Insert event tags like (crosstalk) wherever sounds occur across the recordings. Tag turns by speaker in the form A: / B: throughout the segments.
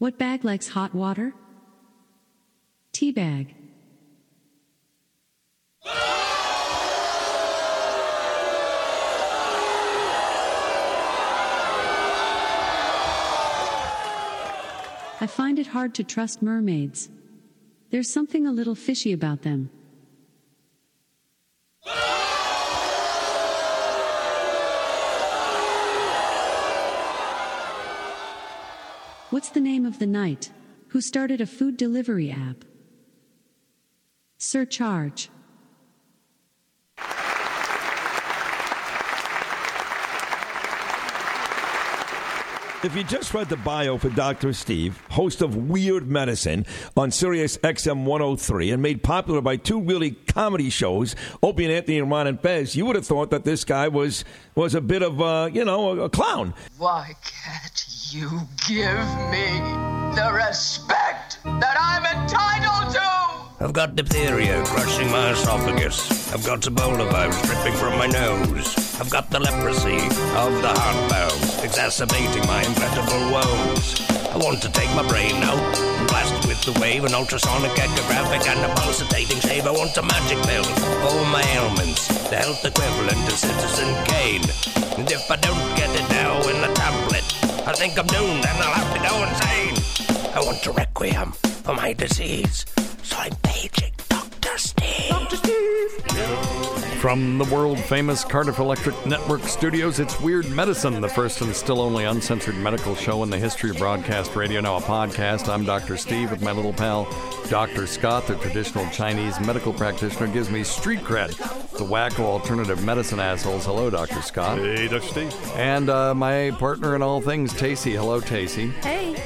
A: What bag likes hot water? Tea bag. I find it hard to trust mermaids. There's something a little fishy about them. What's the name of the knight who started a food delivery app? Surcharge.
B: If you just read the bio for Dr. Steve, host of Weird Medicine on Sirius XM 103 and made popular by two really comedy shows, Opie and Anthony and Ron and Fez, you would have thought that this guy was was a bit of a, you know, a, a clown.
C: Why can't you give me the respect that I'm entitled to?
D: I've got diphtheria crushing my esophagus. I've got Ebola virus dripping from my nose. I've got the leprosy of the heart valve, exacerbating my incredible woes. I want to take my brain out and blast it with the wave, an ultrasonic echographic and a pulsating shave. I want a magic pill for all my ailments, the health equivalent of Citizen Kane. And if I don't get it I think I'm doomed and I'll have to go insane. I want a requiem for my disease, so I'm paging Dr. Steve. Dr.
E: From the world famous Cardiff Electric Network studios, it's Weird Medicine, the first and still only uncensored medical show in the history of broadcast radio. Now a podcast. I'm Dr. Steve with my little pal, Dr. Scott, the traditional Chinese medical practitioner, gives me street cred. The wacko alternative medicine assholes. Hello, Dr. Scott.
F: Hey, Dr. Steve.
E: And uh, my partner in all things, Tacy. Hello, Tacy.
G: Hey.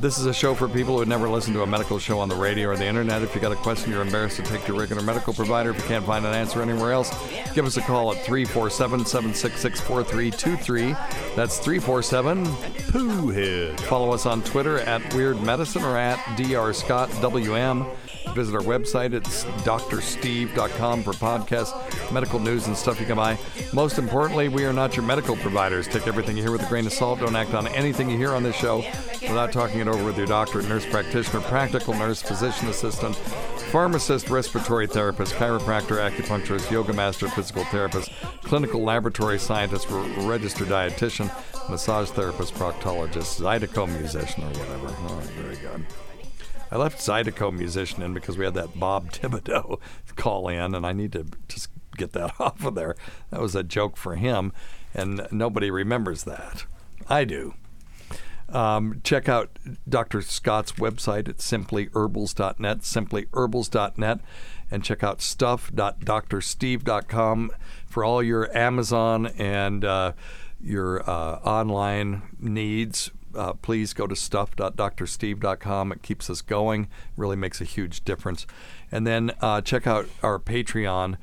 E: This is a show for people who have never listened to a medical show on the radio or the internet. If you got a question you're embarrassed to take to your regular medical provider, if you can't find an answer anywhere else, give us a call at 347 766 4323. That's 347
F: Pooh Head.
E: Follow us on Twitter at Weird Medicine or at Dr. Scott WM. Visit our website. It's drsteve.com for podcasts, medical news, and stuff you can buy. Most importantly, we are not your medical providers. Take everything you hear with a grain of salt. Don't act on anything you hear on this show without talking it over with your doctor, nurse practitioner, practical nurse, physician assistant, pharmacist, respiratory therapist, chiropractor, acupuncturist, yoga master, physical therapist, clinical laboratory scientist, registered dietitian, massage therapist, proctologist, zydeco musician, or whatever. Very good. I left Zydeco musician in because we had that Bob Thibodeau call in, and I need to just get that (laughs) off of there. That was a joke for him, and nobody remembers that. I do. Um, check out Dr. Scott's website at simplyherbals.net, simplyherbals.net, and check out stuff.drsteve.com for all your Amazon and uh, your uh, online needs. Uh, please go to stuff.drsteve.com. It keeps us going, really makes a huge difference. And then uh, check out our Patreon,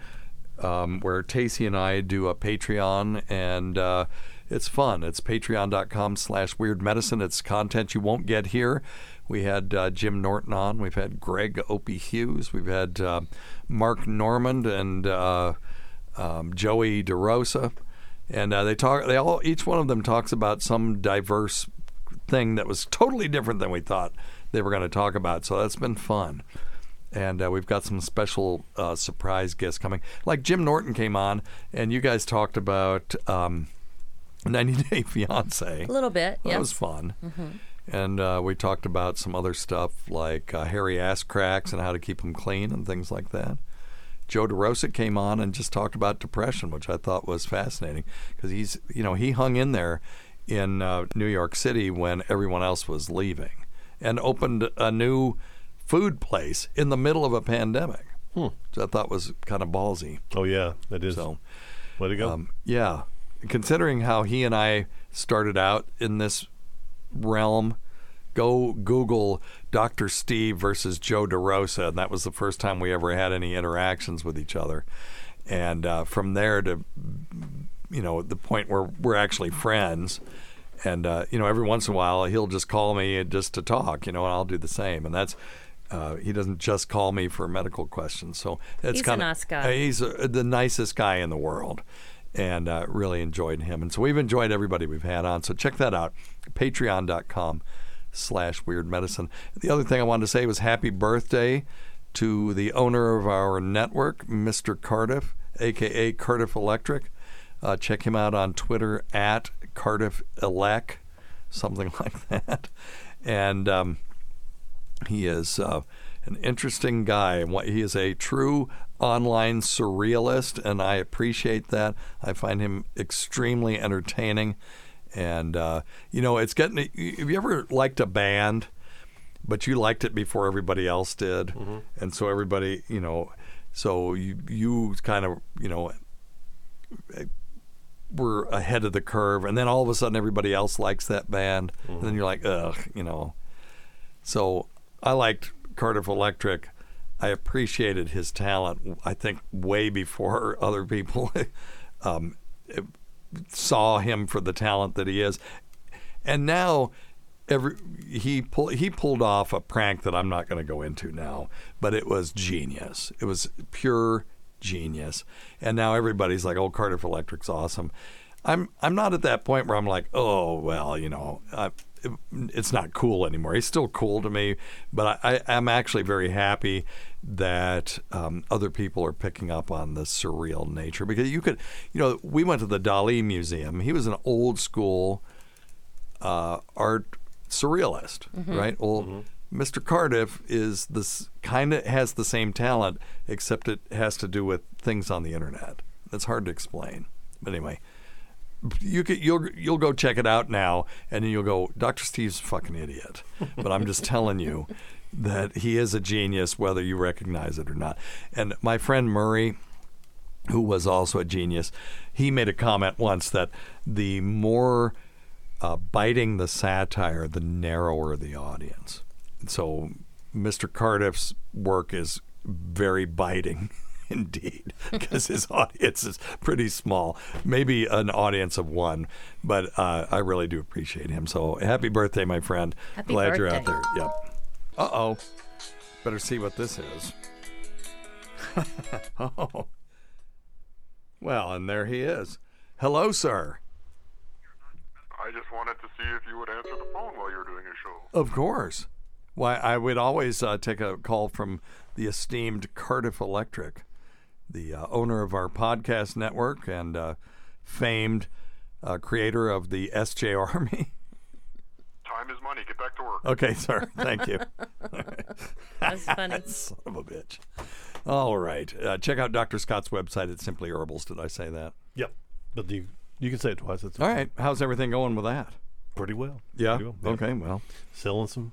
E: um, where Tacy and I do a Patreon, and uh, it's fun. It's patreon.com slash weird medicine. It's content you won't get here. We had uh, Jim Norton on. We've had Greg Opie Hughes. We've had uh, Mark Normand and uh, um, Joey DeRosa. And uh, they talk. They all. Each one of them talks about some diverse thing that was totally different than we thought they were going to talk about. So that's been fun. And uh, we've got some special uh, surprise guests coming. Like Jim Norton came on, and you guys talked about um, (laughs) 90 Day Fiance.
F: A little bit,
E: That
F: yes.
E: was fun.
F: Mhm.
E: And uh, we talked about some other stuff like uh, hairy ass cracks and how to keep them clean and things like that. Joe DeRosa came on and just talked about depression, which I thought was fascinating because he's, you know, he hung in there in uh, New York City when everyone else was leaving and opened a new food place in the middle of a pandemic.
G: Hmm.
E: Which I thought was kind of ballsy.
G: Oh yeah, that is.
E: So,
G: way to go.
E: um, yeah, considering how he and I started out in this realm, go Google Dr. Steve versus Joe DeRosa, and that was the first time we ever had any interactions with each other. And uh, from there to, you know, the point where we're actually friends. And uh, you know, every once in a while, he'll just call me just to talk, you know, and I'll do the same. And that's uh, he doesn't just call me for medical questions. So it's kind of
F: nice guy.
E: he's uh, the nicest guy in the world, and uh, really enjoyed him. And so we've enjoyed everybody we've had on. So check that out, Patreon.com slash Weird Medicine. The other thing I wanted to say was happy birthday to the owner of our network, Mr. Cardiff, aka Cardiff Electric. Uh, check him out on Twitter at Cardiff Elec, something (laughs) like that. And um, he is uh, an interesting guy. He is a true online surrealist, and I appreciate that. I find him extremely entertaining. And, uh, you know, it's getting. Have you ever liked a band, but you liked it before everybody else did? And so everybody, you know, so you, you kind of, you know, were ahead of the curve, and then all of a sudden everybody else likes that band, and then you're like, ugh, you know. So I liked Cardiff Electric. I appreciated his talent. I think way before (laughs) other people (laughs) um, saw him for the talent that he is, and now every he pull, he pulled off a prank that I'm not going to go into now, but it was genius. It was pure genius, and now everybody's like, "Oh, Cardiff Electric's awesome." I'm I'm not at that point where I'm like, "Oh, well, you know." I, it's not cool anymore. He's still cool to me, but I, I, I'm actually very happy that um, other people are picking up on the surreal nature because you could, you know, we went to the Dali Museum. He was an old school uh, art surrealist,
H: Mhm.
E: right? Well, Mr. Cardiff is this kind of has the same talent, except it has to do with things on the internet. That's hard to explain. But anyway, you could you'll you'll go check it out now, and then you'll go, Doctor Steve's a fucking idiot. But I'm just telling you that he is a genius, whether you recognize it or not. And my friend Murray, who was also a genius, he made a comment once that the more uh, biting the satire, the narrower the audience. So Mr. Cardiff's work is very biting (laughs) indeed because his audience is pretty small maybe an audience of one but uh, i really do appreciate him so happy birthday my friend
F: Happy
E: glad you're out there yep uh-oh Better see what this is. (laughs) oh. Well, and there he is. Hello, sir.
F: I just wanted to see if you would answer the phone while you're doing a show.
E: Of course. Why, I would always uh, take a call from the esteemed Cardiff Electric, the uh, owner of our podcast network and uh, famed uh, creator of the SJ (laughs) Army.
F: Time is money. Get back to work.
E: Okay, sir. Thank you. (laughs)
G: That's funny. (laughs)
E: Son of a bitch. All right. Uh, check out Dr. Scott's website at Simply Herbals. Did I say that?
H: Yep. But you you can say it twice. It's
E: All right. How's everything going with that?
H: pretty well.
E: Yeah.
H: Pretty well,
E: Okay. Well,
H: Selling some, some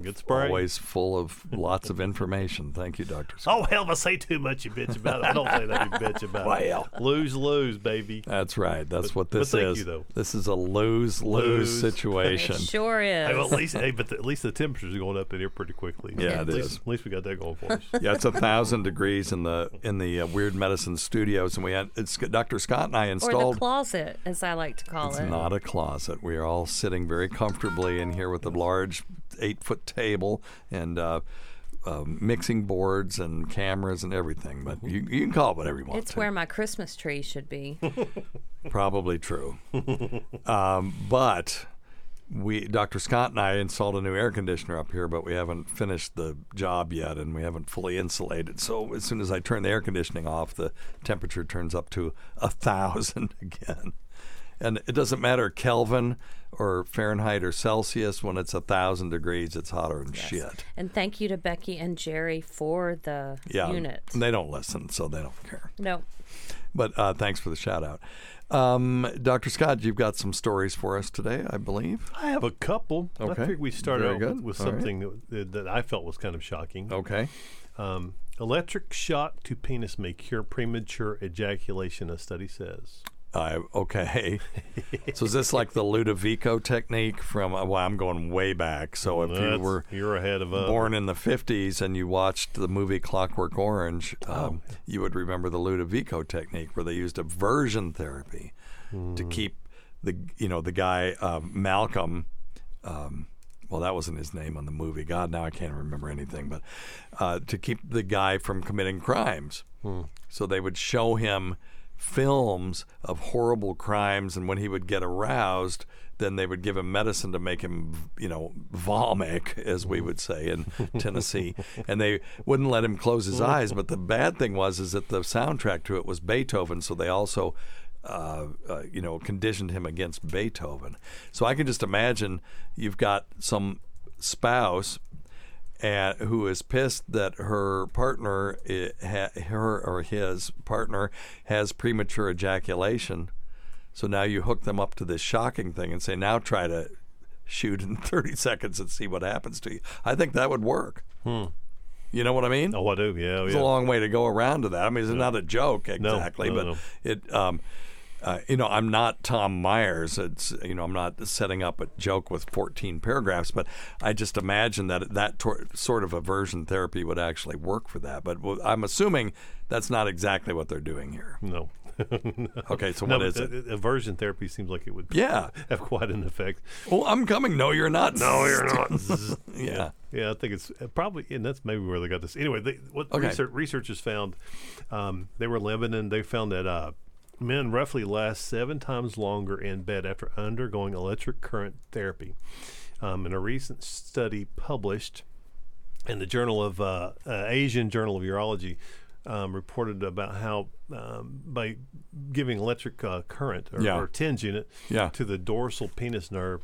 H: good spray.
E: always full of lots of information. Thank you, Dr. Scott.
H: Oh hell! If I say too much, you bitch about it. I don't say that, you bitch about it.
E: Well.
H: it. Lose, lose, baby.
E: That's right. That's
H: But-
E: what
H: but
E: this
H: thank
E: is.
H: you, though.
E: This is a lose lose
H: Lose.
E: situation.
G: It sure is.
H: Hey, well, at least, hey, but the, at least the temperatures are going up in here pretty quickly.
E: Yeah,
H: at
E: it
H: least,
E: is.
H: At least we got that going for us. (laughs)
E: yeah, it's a thousand degrees in the in the uh, Weird Medicine studios, and we had it's Dr. Scott and I
G: or
E: installed.
G: the closet, as I like to call
E: It's
G: it.
E: It's not a closet. We are all sitting very comfortably in here with a large eight foot table and uh, uh, mixing boards and cameras and everything. But you, you can call it whatever you want.
G: it's
E: to.
G: where my Christmas tree should be. (laughs)
E: Probably true. um, but we, Dr. Scott and I installed a new air conditioner up here, but we haven't finished the job yet, and we haven't fully insulated. So as soon as I turn the air conditioning off, the temperature turns up to a thousand (laughs) again. And it doesn't matter Kelvin or Fahrenheit or Celsius. When it's a thousand degrees, it's hotter than shit.
G: and thank you to Becky and Jerry for the
E: Yeah,
G: unit.
E: they don't listen, so they don't care.
G: No,
E: But uh, thanks for the shout out. Um, Dr. Scott, you've got some stories for us today, I believe.
H: I have a couple. I
E: Okay.
H: we started
E: Very
H: out
E: good.
H: with, with
E: All right.
H: something that, that I felt was kind of shocking.
E: Okay.
H: Um, electric shock to penis may cure premature ejaculation, a study says.
E: Uh, okay. (laughs) so is this like the Ludovico technique from? uh, Well, I'm going way back. So if you were
H: you're ahead of us.
E: born in the 50s and you watched the movie Clockwork Orange, um, you would remember the Ludovico technique, where they used aversion therapy to keep the you know the guy um, Malcolm. Um, well, that wasn't his name on the movie. God, now I can't remember anything. But uh, to keep the guy from committing crimes, so they would show him films of horrible crimes, and when he would get aroused, then they would give him medicine to make him, you know, vomit, as we would say in (laughs) Tennessee, and they wouldn't let him close his eyes. But the bad thing was is that the soundtrack to it was Beethoven, so they also. Uh, uh, you know, conditioned him against Beethoven. So I can just imagine you've got some spouse and who is pissed that her partner, ha, her or his partner, has premature ejaculation. So now you hook them up to this shocking thing and say, now try to shoot in (laughs) 30 seconds and see what happens to you. I think that would work.
H: Hmm.
E: You know what I mean?
H: Oh, I do. Yeah,
E: It's
H: yeah.
E: a long way to go around to that. I mean, it's not a joke
H: No,
E: exactly,
H: no,
E: but
H: no.
E: it. Um, uh, you know, I'm not Tom Myers. It's you know, I'm not setting up a joke with 14 paragraphs, but I just imagine that that tor- sort of aversion therapy would actually work for that. But I'm assuming that's not exactly what they're doing here.
H: No. (laughs)
E: Okay, so
H: no,
E: what is it?
H: Aversion therapy seems like it would
E: Yeah. (laughs)
H: have quite an effect.
E: Oh, I'm coming. No, you're not.
H: No, you're not. (laughs)
E: yeah.
H: Yeah, I think it's uh, probably, and that's maybe where they got this. Anyway, they, what
E: Okay.
H: research, researchers found, um, they were living in Lebanon. They found that uh, men roughly last seven times longer in bed after undergoing electric current therapy. Um, in a recent study published in the Journal of uh, uh, Asian Journal of Urology, um, reported about how um, by giving electric uh, current or,
E: Yeah.
H: or TENS unit
E: Yeah.
H: to the dorsal penis nerve.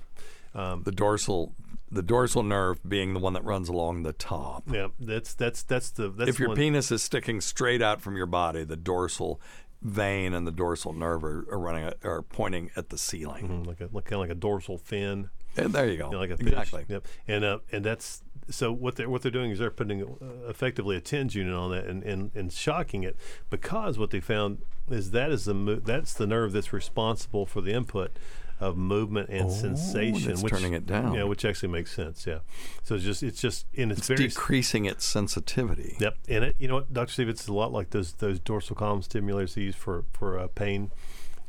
H: Um,
E: The dorsal, the dorsal nerve being the one that runs along the top.
H: yeah, that's that's that's the that's
E: if your
H: one-
E: penis is sticking straight out from your body, the dorsal vein and the dorsal nerve are, are running are pointing at the ceiling.
H: Mhm, like a like, kind of like a dorsal fin.
E: And there you go.
H: you know, like a fish.
E: exactly.
H: Yep. And uh, and that's so what they're what they're doing is they're putting uh, effectively a TENS unit on that and, and, and shocking it because what they found is that is the mo- that's the nerve that's responsible for the input of movement and
E: Oh,
H: sensation. which,
E: turning it down.
H: Yeah, which actually makes sense. Yeah. So it's just it's just and it's,
E: It's
H: very
E: decreasing its sensitivity.
H: Yep, and it, you know what, Doctor Steve, it's a lot like those those dorsal column stimulators they use for for uh, pain.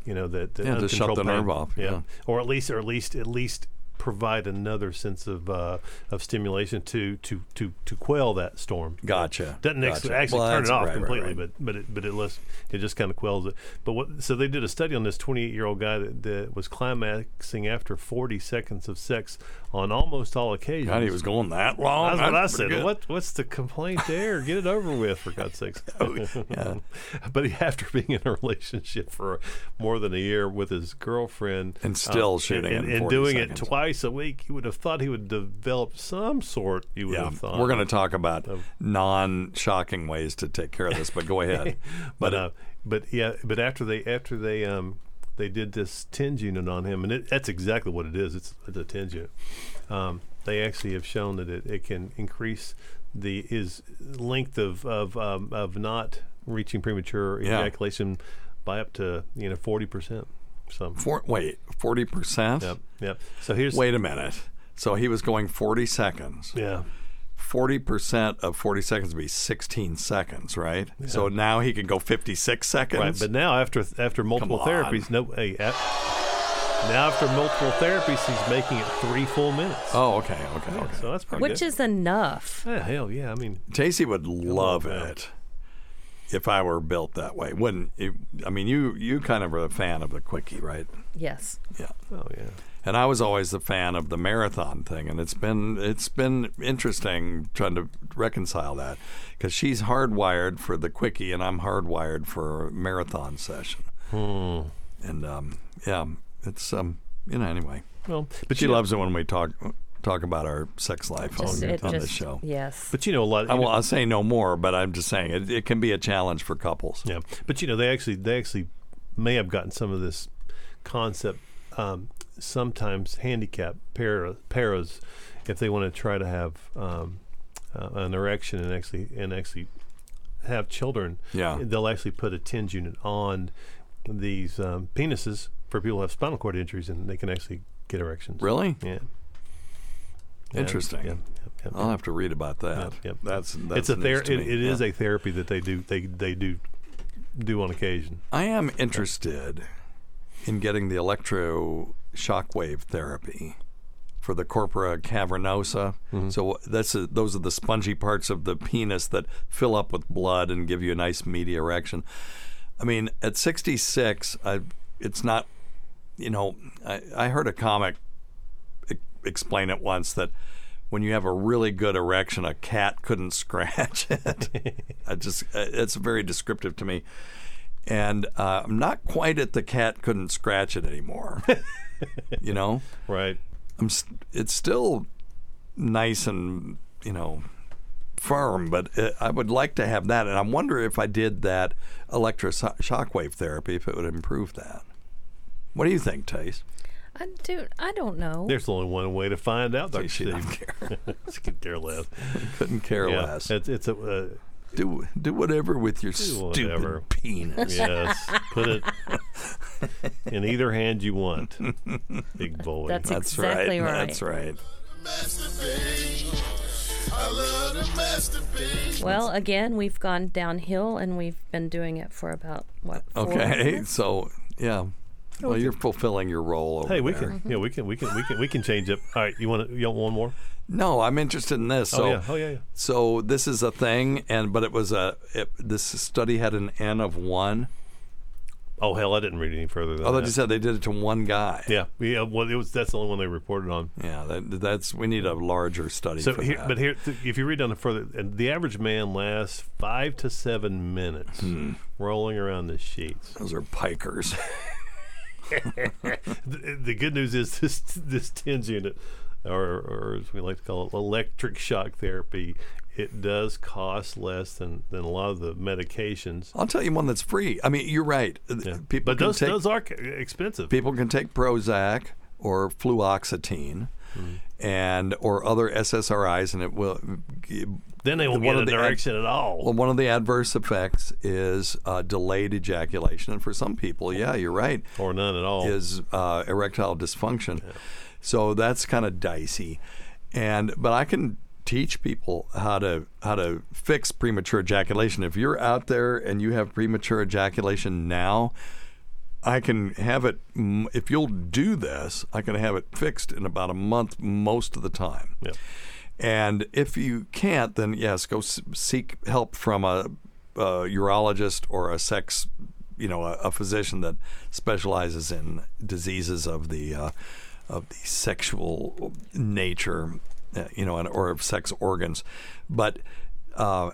H: You know that, that
E: Yeah, to shut the
H: pain.
E: nerve off, yeah.
H: or at least or at least at least provide another sense of uh, of stimulation to to to to quell that storm.
E: Gotcha.
H: Doesn't
E: Gotcha.
H: actually
E: Well,
H: turn it off
E: right, right,
H: completely,
E: right.
H: but but it but it it just kind of quells it. But what? So they did a study on this 28 year old guy that, that was climaxing after 40 seconds of sex on almost all occasions.
E: God, he was going that long.
H: That's what I said.
E: good.
H: What what's the complaint there? Get it over with, for God's sakes. (laughs)
E: Oh, yeah. (laughs)
H: but he, after being in a relationship for more than a year with his girlfriend,
E: And still
H: um,
E: shooting
H: and, and doing
E: seconds.
H: it twice a week, you would have thought he would develop some sort. You would
E: Yeah,
H: have thought.
E: we're going to talk about non-shocking ways to take care of this, but go (laughs) ahead.
H: but uh, but yeah, but after they after they um they did this TENS unit on him, and it, that's exactly what it is. It's, it's a TENS unit. Um, they actually have shown that it, it can increase the his length of of um, of not reaching premature
E: Yeah.
H: ejaculation by up to you know forty percent. So
E: For, wait, forty percent?
H: Yep, yep. So here's
E: wait a minute. So he was going forty seconds.
H: Yeah.
E: Forty percent of forty seconds would be sixteen seconds, right? So now he can go fifty-six seconds.
H: Right, but now after after multiple
E: on.
H: therapies, no, hey, a- now after multiple therapies, he's making it three full minutes.
E: Oh, okay, okay, okay.
H: So that's pretty
G: Which
H: good.
G: is enough.
H: Yeah, hell yeah. I mean,
E: Casey would love
H: man.
E: it if I were built that way. Wouldn't you? I mean, you you kind of are a fan of the quickie, right?
G: Yes.
E: Yeah.
H: oh yeah.
E: And I was always the fan of the marathon thing, and it's been it's been interesting trying to reconcile that because she's hardwired for the quickie, and I'm hardwired for a marathon session.
H: Hmm.
E: And um, yeah, it's um, you know, anyway.
H: Well,
E: But
H: but
E: she
H: you know-
E: loves it when we talk talk about our sex life
G: Just,
E: on,
G: it
E: on
G: just,
E: this show.
G: Yes.
H: But you know a lot.
E: I
H: you
E: will, I'll say no more, but I'm just saying it, it can be a challenge for couples.
H: Yeah, but you know they actually they actually may have gotten some of this concept. Um, sometimes handicap para, paras, if they want to try to have um, uh, an erection and actually and actually have children,
E: Yeah.
H: they'll actually put a TENS unit on these um, penises for people who have spinal cord injuries, and they can actually get erections.
E: Really?
H: Yeah.
E: Interesting.
H: Yeah, yeah, yeah,
E: I'll have to read about that.
H: Yep.
E: That's, that's
H: it's a ther- it, it is a therapy that they do they they do do on occasion.
E: I am interested in getting the electro shockwave therapy for the corpora cavernosa. So that's a, those are the spongy parts of the penis that fill up with blood and give you a nice meaty erection. I mean, at 66, I it's not. You know, I, I heard a comic e- explain it once that when you have a really good erection, a cat couldn't (laughs) scratch it. I just uh, it's very descriptive to me, and uh, I'm not quite at the cat couldn't scratch it anymore. (laughs) you know,
H: Right.
E: I'm. St- it's still nice and you know firm, but uh, I would like to have that, and I wonder if I did that electroshock wave therapy, if it would improve that. What do you think, Tace?
G: I do. I don't know.
H: There's only one way to find out, Dr.
E: she
H: Steve.
E: don't care. (laughs)
H: She could care less.
E: Couldn't care
H: Yeah,
E: less.
H: It's, it's a uh,
E: Do do whatever with your
H: Do
E: stupid
H: whatever.
E: penis.
H: yes. Put it (laughs) in either hand you want, big boy.
G: That's
E: That's
G: exactly
E: right.
G: right.
E: That's right.
G: Well, again, we've gone downhill and we've been doing it for about what? four
E: Okay,
G: minutes?
E: so yeah. Well, you're fulfilling your role. Over
H: hey, we
E: there.
H: can. Yeah, we can. We can. We can. We can change it. All right. You want? You want one more?
E: No, I'm interested in this. So,
H: oh yeah. Oh yeah. yeah.
E: so this is a thing, and but it was a it, this study had an n of one.
H: Oh hell, I didn't read any further than
E: Oh,
H: that.
E: they just said they did it to one guy.
H: yeah. Yeah. Well, it was. That's the only one they reported on.
E: Yeah, that, that's we need a larger study.
H: So
E: for
H: here, but here, if you read down the further, and the average man lasts five to seven minutes
E: Hmm.
H: rolling around the sheets.
E: those are pikers. (laughs)
H: the, the good news is this this TENS unit, or, or as we like to call it, electric shock therapy, it does cost less than, than a lot of the medications.
E: I'll tell you one that's free. I mean, you're right.
H: Yeah.
E: People
H: but those
E: take
H: those are expensive.
E: people can take Prozac or fluoxetine. And or other SSRIs, and it will.
H: then they won't
E: one
H: get
E: ad-
H: erection at all.
E: Well, one of the adverse effects is uh, delayed ejaculation, and for some people, yeah, you're right,
H: or none at all.
E: is uh, erectile dysfunction. So that's kind of dicey, and but I can teach people how to how to fix premature ejaculation. If you're out there and you have premature ejaculation now, I can have it if you'll do this. I can have it fixed in about a month most of the time.
H: Yep.
E: And if you can't, then yes, go s- seek help from a, a urologist or a sex, you know, a, a physician that specializes in diseases of the uh, of the sexual nature, uh, you know, or of sex organs. But uh,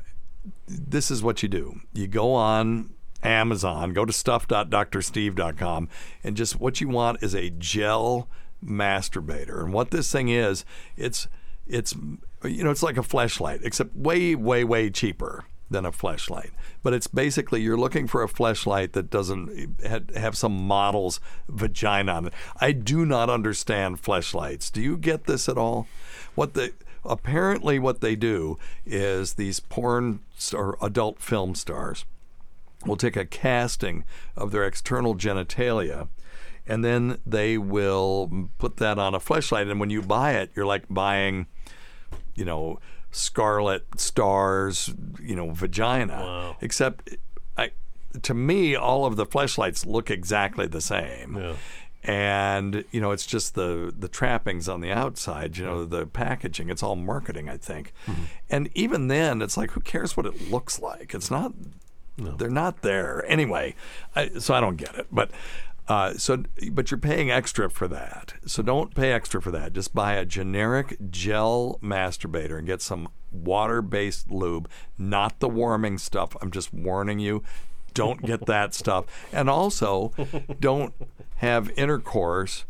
E: this is what you do: you go on Amazon, go to stuff.drsteve.com, and just what you want is a gel masturbator. And what this thing is, it's it's you know it's like a fleshlight, except way way way cheaper than a fleshlight. But it's basically you're looking for a fleshlight that doesn't have some model's vagina on it. I do not understand fleshlights. Do you get this at all? What the apparently what they do is these porn or adult film stars will take a casting of their external genitalia and then they will put that on a fleshlight and when you buy it you're like buying you know scarlet stars you know vagina. Except I, to me all of the fleshlights look exactly the same. And you know it's just the the trappings on the outside you know the packaging. It's all marketing i think. Mm-hmm. And even then it's like who cares what it looks like? It's not they're not there. Anyway I, so i don't get it. But uh, so but you're paying extra for that. So don't pay extra for that. Just buy a generic gel masturbator and get some water-based lube not the warming stuff i'm just warning you. Don't get that stuff. And also (laughs) don't have intercourse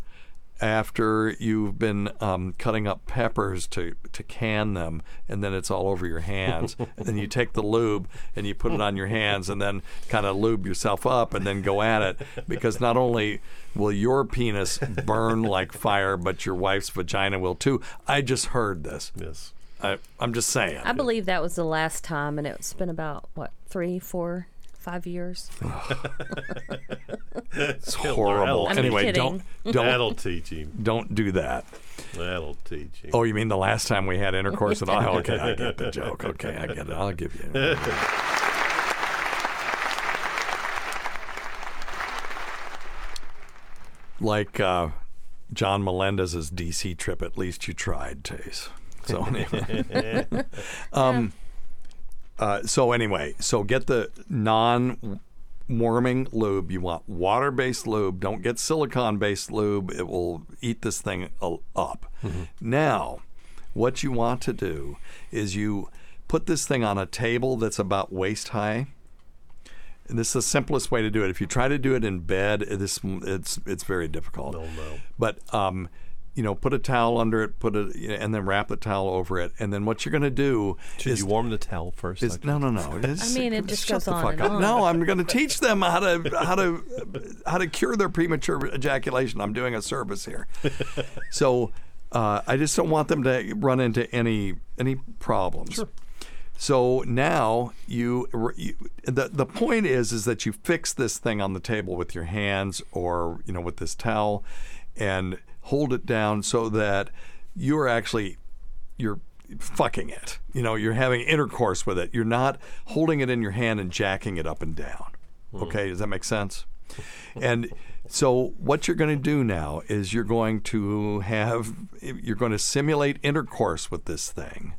E: after you've been um, cutting up peppers to, to can them, and then it's all over your hands. (laughs) and then you take the lube and you put it on your hands, and then kind of lube yourself up, and then go at it. Because not only will your penis burn like fire, but your wife's vagina will too. I just heard this.
H: Yes.
E: I, I'm just saying.
G: I believe that was the last time, and it's been about what three, four, five years.
E: It's (laughs) horrible.
G: I'm
E: anyway,
G: kidding.
E: don't don't
H: That'll teach him.
E: don't do that.
H: That'll teach him.
E: Oh, you mean the last time we had intercourse at all? Okay, I get the (laughs) joke. Okay, I get it. I'll give you. (laughs) like uh, John Melendez's DC trip. At least you tried, Tase. So anyway, um, uh, so anyway, so get the non. Warming lube. You want water based lube. Don't get silicone based lube. It will eat this thing up. Now, what you want to do is you put this thing on a table that's about waist high. And this is the simplest way to do it. If you try to do it in bed, this it's it's very difficult.
H: No, no.
E: But um, you know, put a towel under it, put it, and then wrap the towel over it. And then what you're going to do
H: Should
E: is
H: you warm the towel first?
E: is,
H: like-
E: no, no, no. (laughs) It is-
G: I mean, it just
E: shut
G: goes
E: the
G: on
E: fuck
G: and
E: up.
G: on.
E: No, I'm going to teach them how to how to how to cure their premature ejaculation. I'm doing a service here. (laughs) so uh, I just don't want them to run into any any problems. Sure. So now you, you the the point is is that you fix this thing on the table with your hands or you know with this towel and hold it down so that you're actually you're fucking it. You know, you're having intercourse with it. You're not holding it in your hand and jacking it up and down. Mm-hmm. Okay, does that make sense? And so what you're going to do now is you're going to have you're going to simulate intercourse with this thing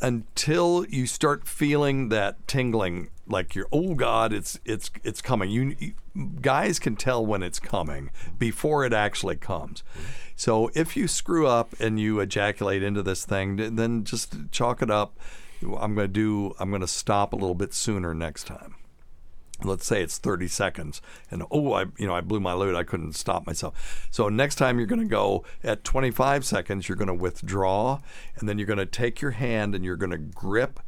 E: until you start feeling that tingling like you're oh god it's it's it's coming. You, you guys can tell when it's coming before it actually comes. So if you screw up and you ejaculate into this thing then just chalk it up. I'm going to do i'm going to stop a little bit sooner next time let's say it's 30 seconds. And oh i you know i blew my load. I couldn't stop myself. So next time you're going to go at 25 seconds you're going to withdraw and then you're going to take your hand and you're going to grip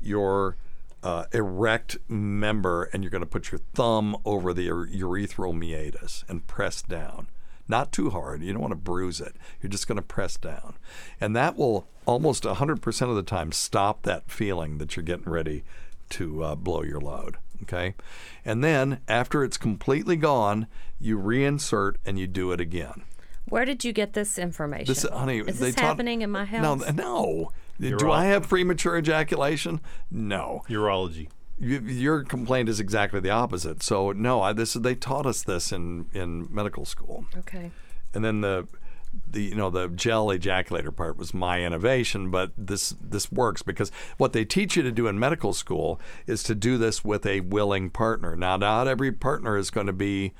E: your uh, erect member and you're going to put your thumb over the urethral meatus and press down. Not too hard. You don't want to bruise it. You're just going to press down. And that will almost 100% of the time stop that feeling that you're getting ready to uh, blow your load. Okay. And then after it's completely gone, you reinsert and you do it again.
G: Where did you get this information?
E: This, honey,
G: is
E: they
G: this
E: taught-
G: happening in my house?
E: No, no. Do I have premature ejaculation? No.
H: Urology.
E: you, your complaint is exactly the opposite. So no, I, this they taught us this in in medical school.
G: Okay.
E: And then the the you know the gel ejaculator part was my innovation, but this this works because what they teach you to do in medical school is to do this with a willing partner. Now, not every partner is going to be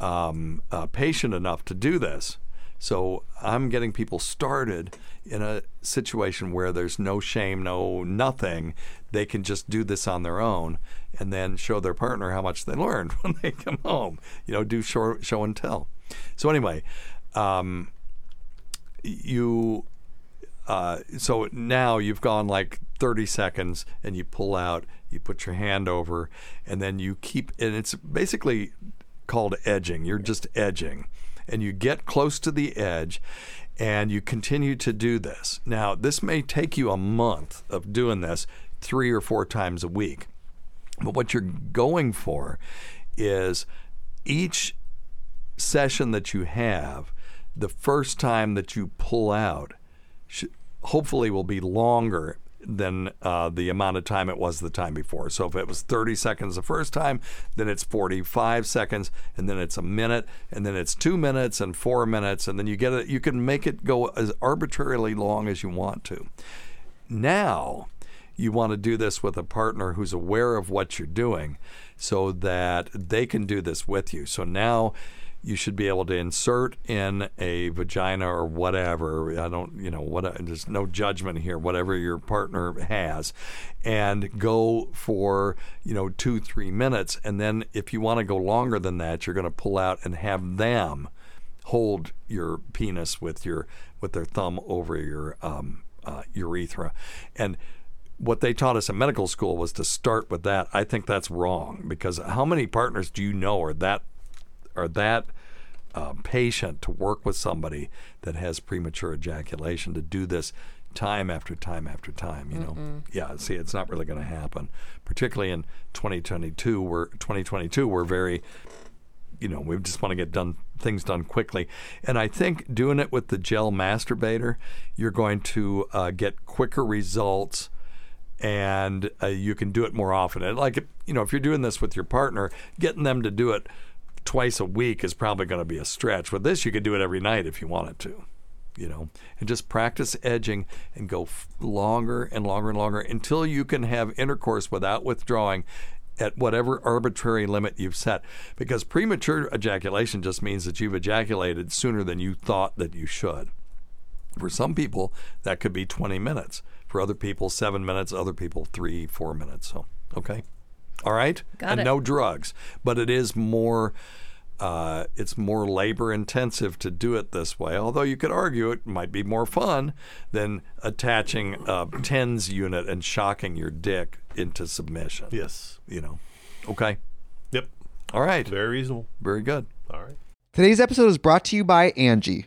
E: um, uh, patient enough to do this. So I'm getting people started in a situation where there's no shame, no nothing. They can just do this on their own and then show their partner how much they learned (laughs) when they come home. You know, do show, show and tell. So anyway, um, you uh, so now you've gone like 30 seconds and you pull out you put your hand over and then you keep and it's basically called edging. You're just edging. And you get close to the edge and you continue to do this. Now this may take you a month of doing this three or four times a week. But what you're going for is each session that you have the first time that you pull out sh- hopefully will be longer than uh, the amount of time it was the time before. So if it was 30 seconds the first time, then it's 45 seconds, and then it's a minute, and then it's two minutes and four minutes, and then you get it. You can make it go as arbitrarily long as you want to. Now, you want to do this with a partner who's aware of what you're doing, so that they can do this with you. So now you should be able to insert in a vagina or whatever. I don't, you know, what there's no judgment here, whatever your partner has, and go for, you know, two, three minutes. And then if you want to go longer than that, you're going to pull out and have them hold your penis with your with their thumb over your um, uh, urethra, and what they taught us in medical school was to start with that. I think that's wrong because how many partners do you know are that are that uh, patient to work with somebody that has premature ejaculation to do this time after time after time you know?
I: Mm-mm.
E: yeah see it's not really going to happen. Particularly in 2022 we're 2022 we're very you know we just want to get done things done quickly. And i think doing it with the gel masturbator you're going to uh, get quicker results and uh, you can do it more often. And like you know if you're doing this with your partner getting them to do it twice a week is probably going to be a stretch. With this, you could do it every night if you wanted to, you know, and just practice edging and go longer and longer and longer until you can have intercourse without withdrawing at whatever arbitrary limit you've set. Because premature ejaculation just means that you've ejaculated sooner than you thought that you should. For some people, that could be 20 minutes. For other people, seven minutes. Other people, three, four minutes. So, okay. All right,
G: Got
E: and
G: it.
E: no drugs, but it is more. Uh, it's more labor intensive to do it this way. Although you could argue it might be more fun than attaching a tens unit and shocking your dick into submission.
H: Yes.
E: You know. Okay.
H: Yep.
E: All right.
H: Very reasonable.
E: Very good.
H: All right.
J: Today's episode is brought to you by Angi.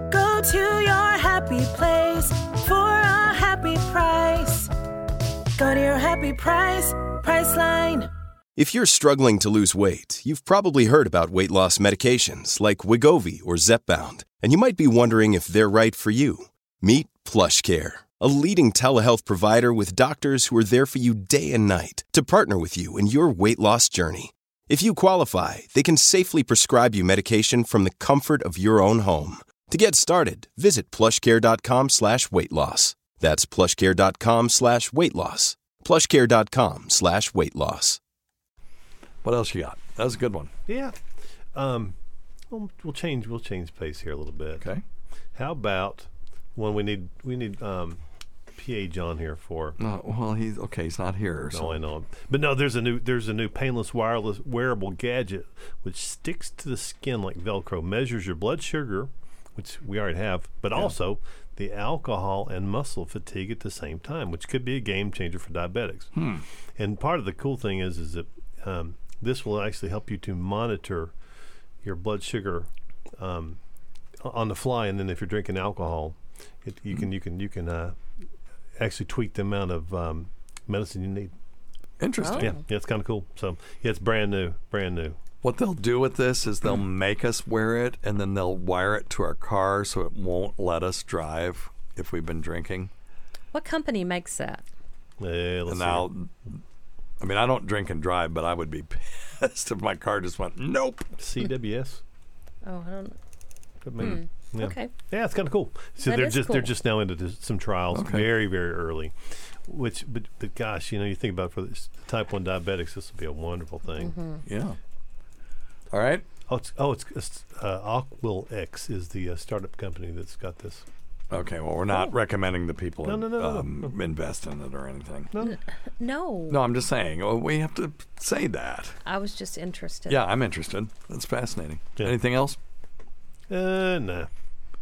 K: Go to your happy place for a happy price. Go to your happy price, Priceline.
L: If you're struggling to lose weight, you've probably heard about weight loss medications like Wegovy or Zepbound, and you might be wondering if they're right for you. Meet PlushCare, a leading telehealth provider with doctors who are there for you day and night to partner with you in your weight loss journey. If you qualify, they can safely prescribe you medication from the comfort of your own home. To get started, visit plushcare.com slash weight loss. That's plushcare.com slash weight loss. plushcare.com slash weight loss.
E: What else you got? That was a good one.
H: Yeah. Um, we'll, we'll change. We'll change pace here a little bit.
E: Okay.
H: How about when we need we need um, PA John here for?
E: No, well, he's okay. He's not here.
H: No,
E: So.
H: I know. But no, there's a new there's a new painless wireless wearable gadget which sticks to the skin like Velcro, measures your blood sugar, which we already have, but also the alcohol and muscle fatigue at the same time, which could be a game changer for diabetics.
E: Hmm.
H: And part of the cool thing is is that um, this will actually help you to monitor your blood sugar um, on the fly, and then if you're drinking alcohol, it, you can you can you can uh, actually tweak the amount of um, medicine you need.
E: Interesting.
H: Yeah, yeah, it's kind of cool. So yeah, it's brand new, brand new.
E: What they'll do with this is they'll make us wear it and then they'll wire it to our car so it won't let us drive if we've been drinking.
G: What company makes that?
H: Yeah,
E: and now, I mean, I don't drink and drive, but I would be (laughs) pissed if my car just went, nope.
H: CWS. (laughs)
G: Oh, I don't.
H: But maybe.
G: Hmm.
H: Yeah.
G: Okay.
H: Yeah, it's kind of cool. So
G: That
H: they're
G: is
H: just they're just now into some trials,
E: Okay.
H: very very early. Which, but, but gosh, you know, you think about for this type one diabetics, this would be a wonderful thing.
G: Mhm.
E: Yeah. All right.
H: Oh, it's oh, it's, it's uh, AquilX is the uh, startup company that's got this.
E: Okay, well, we're not recommending the people
H: No, no, no, no, no,
E: um, invest in it or anything.
H: No.
G: No.
E: No, I'm just saying, well, we have to say that.
G: I was just interested.
E: Yeah, I'm interested. That's fascinating. Anything else?
H: Uh, nah.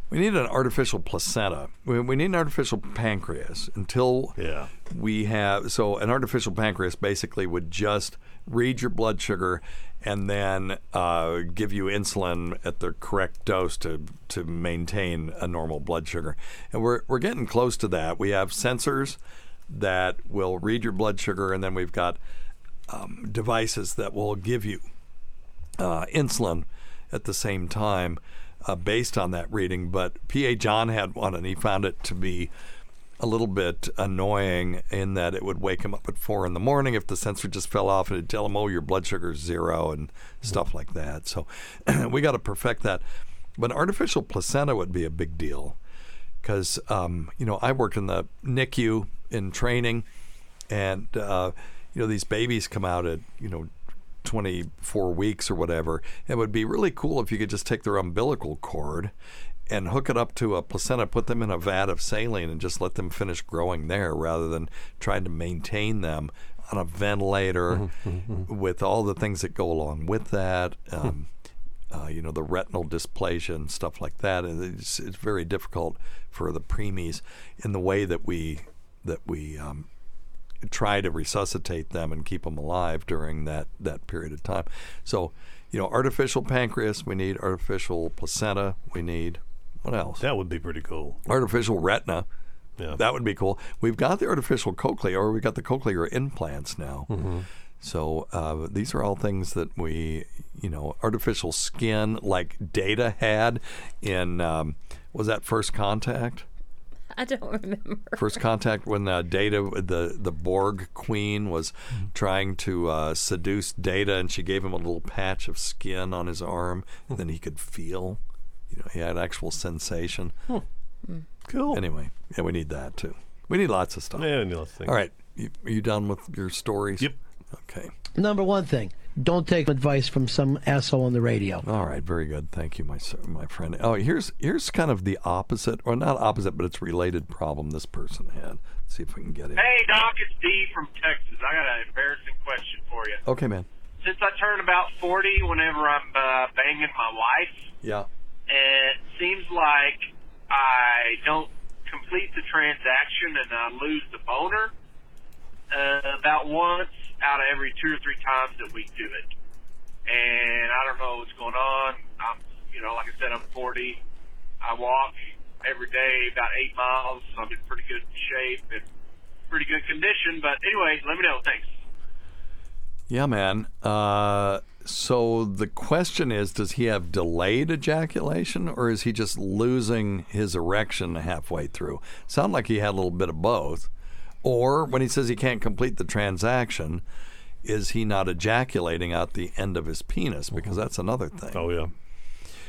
E: We need an artificial placenta. We, we need an artificial pancreas until
H: yeah.
E: we have. So, an artificial pancreas basically would just read your blood sugar and then uh, give you insulin at the correct dose to, to maintain a normal blood sugar. And we're, we're getting close to that. We have sensors that will read your blood sugar, and then we've got um, devices that will give you uh, insulin at the same time uh, based on that reading. But PA John had one, and he found it to be a little bit annoying in that it would wake him up at four in the morning if the sensor just fell off and it'd tell him, oh, your blood sugar's zero and stuff like that. So (clears throat) we got to perfect that. But an artificial placenta would be a big deal because, um, you know, I worked in the NICU in training and, uh, you know, these babies come out at, you know, 24 weeks or whatever. It would be really cool if you could just take their umbilical cord and hook it up to a placenta, put them in a vat of saline, and just let them finish growing there rather than trying to maintain them on a ventilator with all the things that go along with that. Um, uh, you know, the retinal dysplasia and stuff like that. And it's, it's very difficult for the preemies in the way that we that we um, try to resuscitate them and keep them alive during that, that period of time. So, you know, artificial pancreas, we need artificial placenta, we need what else?
H: That would be pretty cool.
E: Artificial retina.
H: Yeah.
E: That would be cool. We've got the artificial cochlea, or we've got the cochlear implants now.
H: Mhm.
E: So uh, these are all things that we, you know, artificial skin, like Data had in, um, was that First Contact?
G: I don't remember.
E: First contact when uh, Data, the the Borg queen, was trying to uh, seduce Data, and she gave him a little patch of skin on his arm, and then he could feel. You know, he had actual sensation. Hmm. Hmm. Hmm.
H: Cool.
E: Anyway, yeah, we need that too. We need lots of stuff.
H: Yeah, we need lots of things.
E: All right, you, are you done with your stories? Yep. Okay.
M: Number one thing, don't take advice from some asshole on the radio.
E: All right, very good. Thank you, my sir, my friend. Oh, here's here's kind of the opposite, or not opposite, but it's related problem this person had. Let's see if we can get it.
N: Hey, Doc, it's Dee from Texas. I got an embarrassing question for you.
E: Okay, man.
N: since I turn about 40, whenever I'm uh, banging my wife,
E: Yeah.
N: It seems like I don't complete the transaction and I lose the boner uh, about once out of every two or three times that we do it. And I don't know what's going on. I'm, you know, like I said, I'm 40. I walk every day about eight miles, so I'm in pretty good shape and pretty good condition. But anyway, let me know. Thanks.
E: Yeah, man. Uh, so the question is does he have delayed ejaculation or is he just losing his erection halfway through? Sound like he had a little bit of both. Or when he says he can't complete the transaction, is he not ejaculating out the end of his penis? Because that's another thing.
H: Oh, yeah.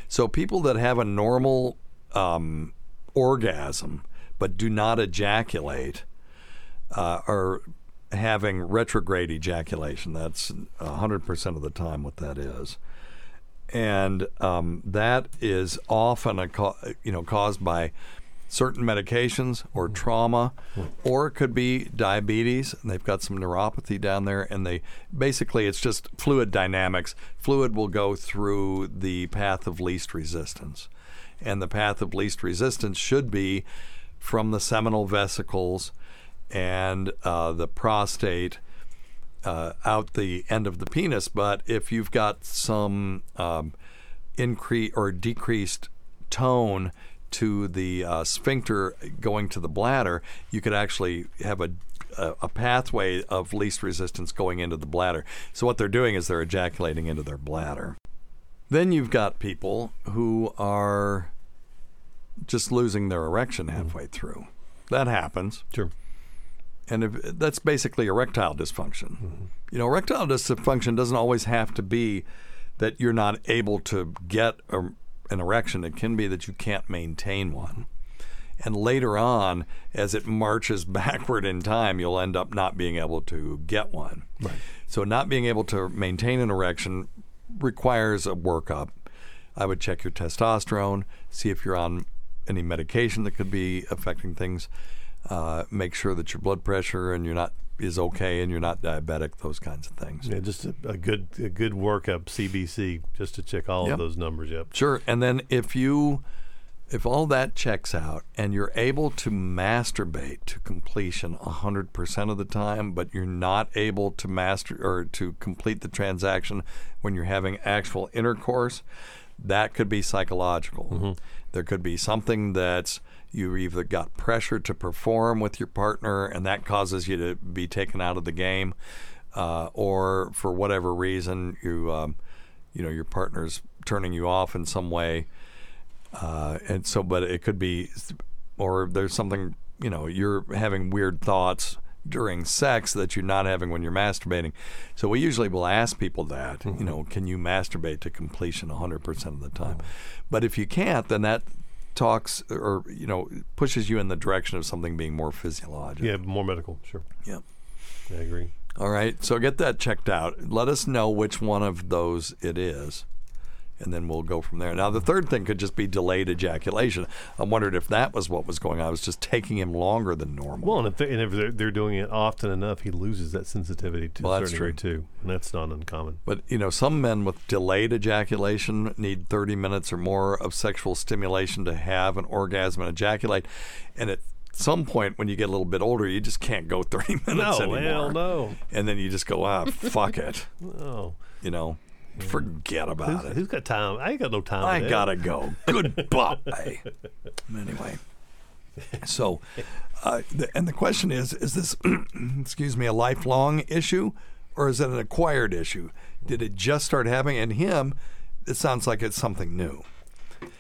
E: So people that have a normal um, orgasm but do not ejaculate uh, are having retrograde ejaculation. That's 100% of the time what that is. And um, that is often a co- you know caused by certain medications or trauma, or it could be diabetes. And they've got some neuropathy down there, and they basically it's just fluid dynamics. Fluid will go through the path of least resistance, and the path of least resistance should be from the seminal vesicles and uh, the prostate uh, out the end of the penis. But if you've got some um, increase or decreased tone to the uh, sphincter going to the bladder, you could actually have a a, pathway of least resistance going into the bladder. So what they're doing is they're ejaculating into their bladder. Then you've got people who are just losing their erection halfway through. That happens.
H: Sure.
E: And if, that's basically erectile dysfunction. Mm-hmm. You know, erectile dysfunction doesn't always have to be that you're not able to get a, an erection. It can be that you can't maintain one. And later on, as it marches (laughs) backward in time, you'll end up not being able to get one.
H: Right.
E: So, not being able to maintain an erection requires a workup. I would check your testosterone, see if you're on any medication that could be affecting things. Uh, make sure that your blood pressure and you're not is okay and you're not diabetic. Those kinds of things.
H: Yeah, just a, a good a good workup CBC just to check all
E: Yep.
H: of those numbers. Yep.
E: Sure. And then if you if all that checks out and you're able to masturbate to completion 100% of the time but you're not able to master or to complete the transaction when you're having actual intercourse that could be psychological there could be something that's you either got pressure to perform with your partner and that causes you to be taken out of the game uh, or for whatever reason you um, you know your partner's turning you off in some way uh, and so but it could be or there's something you know you're having weird thoughts during sex that you're not having when you're masturbating. So we usually will ask people that you know can you masturbate to completion 100% of the time? But if you can't then that talks or you know pushes you in the direction of something being more physiological
H: Yeah, more medical. Sure.
E: Yeah,
H: I agree.
E: all right, so get that checked out. Let us know which one of those it is, and then we'll go from there. Now, the third thing could just be delayed ejaculation. I wondered if that was what was going on. It was just taking him longer than normal.
H: Well, and if, they, and if they're, they're doing it often enough, he loses that sensitivity to
E: Well, that's
H: degree too, and that's not uncommon.
E: But you know, some men with delayed ejaculation need 30 minutes or more of sexual stimulation to have an orgasm and ejaculate. And at some point, when you get a little bit older, you just can't go (laughs) 30 minutes
H: No,
E: anymore.
H: hell no.
E: And then you just go, ah, fuck it. (laughs)
H: No.
E: You know, forget about
H: Who's,
E: it.
H: who's got time? I ain't got no time.
E: I gotta go. Goodbye. (laughs) anyway, so, uh, the, and the question is: Is this, (clears throat) excuse me, a lifelong issue, or is it an acquired issue? Did it just start happening? And him, it sounds like it's something new.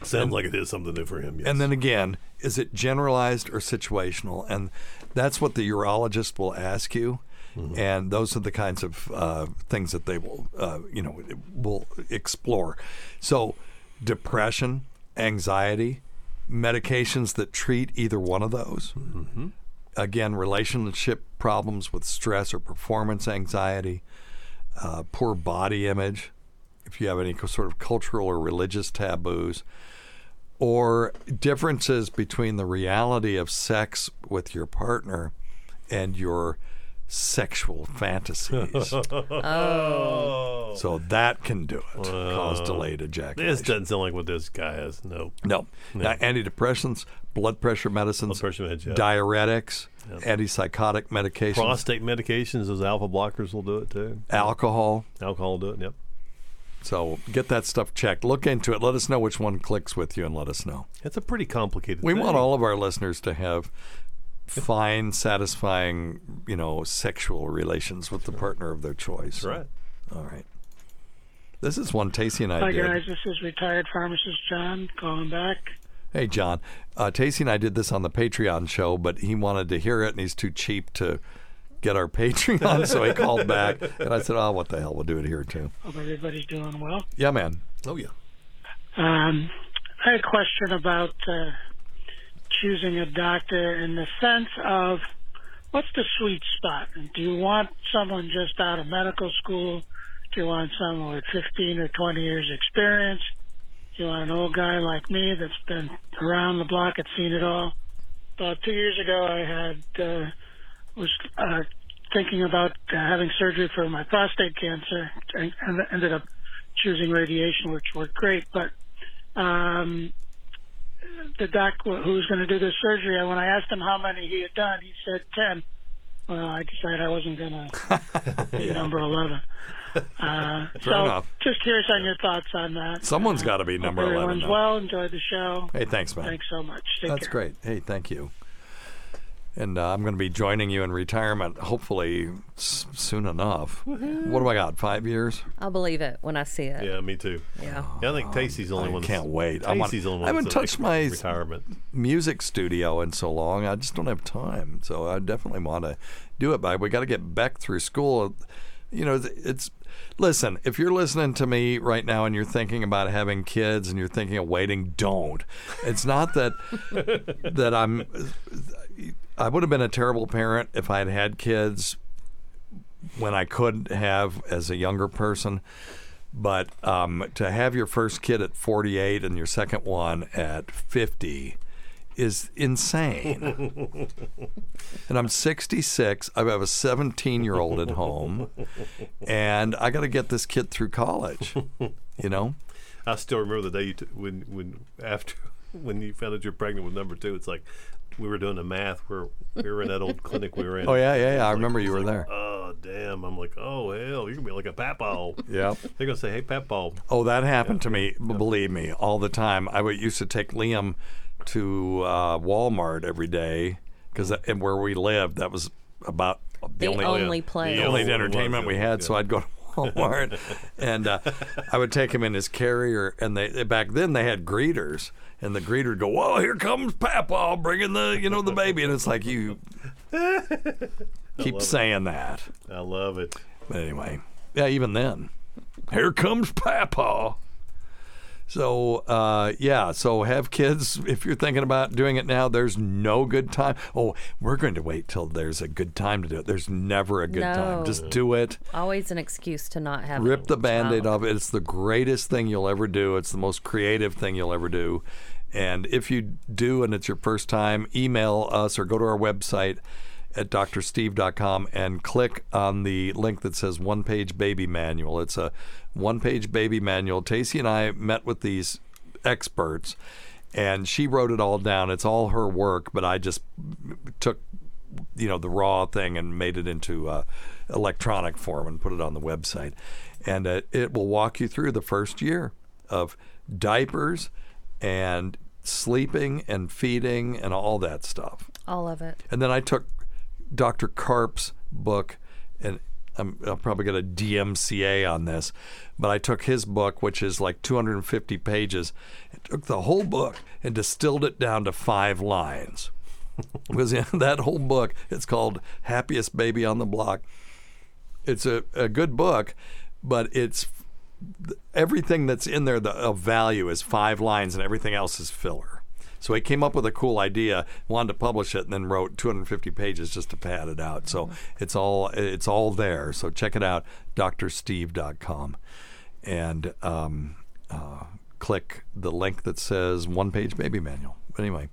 H: Sounds like it is something new for him. Yes.
E: And then again, is it generalized or situational? And that's what the urologist will ask you. And those are the kinds of uh, things that they will, uh, you know, will explore. So, depression, anxiety, medications that treat either one of those. Again, relationship problems with stress or performance anxiety, uh, poor body image, if you have any sort of cultural or religious taboos, or differences between the reality of sex with your partner and your sexual fantasies. (laughs)
H: Oh.
E: So that can do it. cause delayed ejaculation.
H: This doesn't sound like what this guy has. No.
E: No. Now, antidepressants, blood pressure medicines,
H: pressure meds, yeah.
E: diuretics,
H: Yep.
E: antipsychotic medications,
H: Prostate medications, those alpha blockers will do it too.
E: alcohol.
H: Alcohol will do it. Yep.
E: So get that stuff checked. Look into it. Let us know which one clicks with you and let us know.
H: It's a pretty complicated.
E: We
H: thing.
E: want all of our listeners to have fine, satisfying, you know, sexual relations with the partner of their choice.
H: That's right.
E: All right. This is one Tacey and I
O: Hi
E: did.
O: guys, this is retired pharmacist John calling back.
E: Hey, John. Uh, Tacey and I did this on the Patreon show, but he wanted to hear it, and he's too cheap to get our (laughs) Patreon, so he called back. (laughs) And I said, oh, what the hell? We'll do it here, too.
O: Hope everybody's doing well.
E: Yeah, man.
H: Oh, yeah.
O: Um, I had a question about uh, choosing a doctor in the sense of what's the sweet spot? Do you want someone just out of medical school? Do you want someone with 15 or 20 years experience? Do you want an old guy like me that's been around the block and seen it all? About two years ago, I had uh, was uh, thinking about uh, having surgery for my prostate cancer, and, ended up choosing radiation, which worked great. But um, the doc who was going to do the surgery, and when I asked him how many he had done, he said ten. Well, I decided I wasn't going (laughs) to
E: Yeah.
O: number eleven. (laughs) Uh, so,
E: enough.
O: just curious on your thoughts on that.
E: Someone's
O: Uh,
E: got to be number 11.
O: Everyone's
E: though.
O: well. Enjoy the show.
E: Hey, thanks, man.
O: Thanks so much. Take
E: That's
O: care.
E: great. Hey, thank you. And uh, I'm going to be joining you in retirement, hopefully s- soon enough. What do I got? Five years?
G: I'll believe it when I see it.
H: Yeah, me too.
G: Yeah.
H: Yeah, I think Tacey's the only
E: I
H: one.
E: can't wait. I want-
H: Tacey's the only
E: I
H: one.
E: haven't
H: that's
E: touched my
H: retirement.
E: music studio in so long. I just don't have time. So I definitely want to do it. But we got to get back through school. You know, it's listen. If you're listening to me right now and you're thinking about having kids and you're thinking of waiting, don't. It's not that (laughs) that I'm. I would have been a terrible parent if I had had kids when I could have as a younger person. But um, to have your first kid at 48 and your second one at 50 is insane. (laughs) and I'm 66. I have a 17 year old at home, and I got to get this kid through college. You know? (laughs)
H: I still remember the day you t- when when after when you found out you're pregnant with number two. It's like we were doing the math. Where we were in that old clinic we were in.
E: Oh, yeah, yeah, yeah. I
H: Like,
E: remember
H: it's
E: you were
H: like,
E: there.
H: Oh damn! I'm like, oh hell, you're gonna be like a papaw.
E: Yep.
H: They're gonna say, hey papaw.
E: Oh, that happened to me. b Believe me, all the time. I would used to take Liam to uh, Walmart every day because and where we lived, that was about
G: The only place.
E: the only
G: The
E: entertainment we had. So I'd go to (laughs) Walmart, (laughs) and uh, I would take him in his carrier. And they back then they had greeters, and the greeter would go, "Well, here comes Papa bringing the you know the baby," and it's like you (laughs) keep
H: love it.
E: saying that.
H: I love it.
E: But anyway, yeah, even then, here comes Papa. So uh, yeah, so have kids if you're thinking about doing it now. There's no good time. Oh, we're going to wait till there's a good time to do it. There's never a good time.
G: No.
E: Just do it.
G: Always an excuse to not have
E: Rip the band-aid off. It's the greatest thing you'll ever do. It's the most creative thing you'll ever do. And if you do and it's your first time, email us or go to our website at drsteve.com and click on the link that says one page baby manual. It's a one page baby manual. Tacey and I met with these experts and she wrote it all down. It's all her work, but I just took you know the raw thing and made it into uh, electronic form and put it on the website. And uh, it will walk you through the first year of diapers and sleeping and feeding and all that stuff.
G: All of it.
E: And then I took Dr. Karp's book, and I'm, I'll probably get a DMCA on this, but I took his book, which is like 250 pages, and took the whole book and distilled it down to five lines. because in (laughs) that whole book, it's called Happiest Baby on the Block. It's a, a good book, but it's everything that's in there the, of value is five lines, and everything else is filler. So he came up with a cool idea, wanted to publish it, and then wrote 250 pages just to pad it out. So it's all it's all there. So check it out, drsteve.com, and um, uh, click the link that says one page baby manual. But anyway,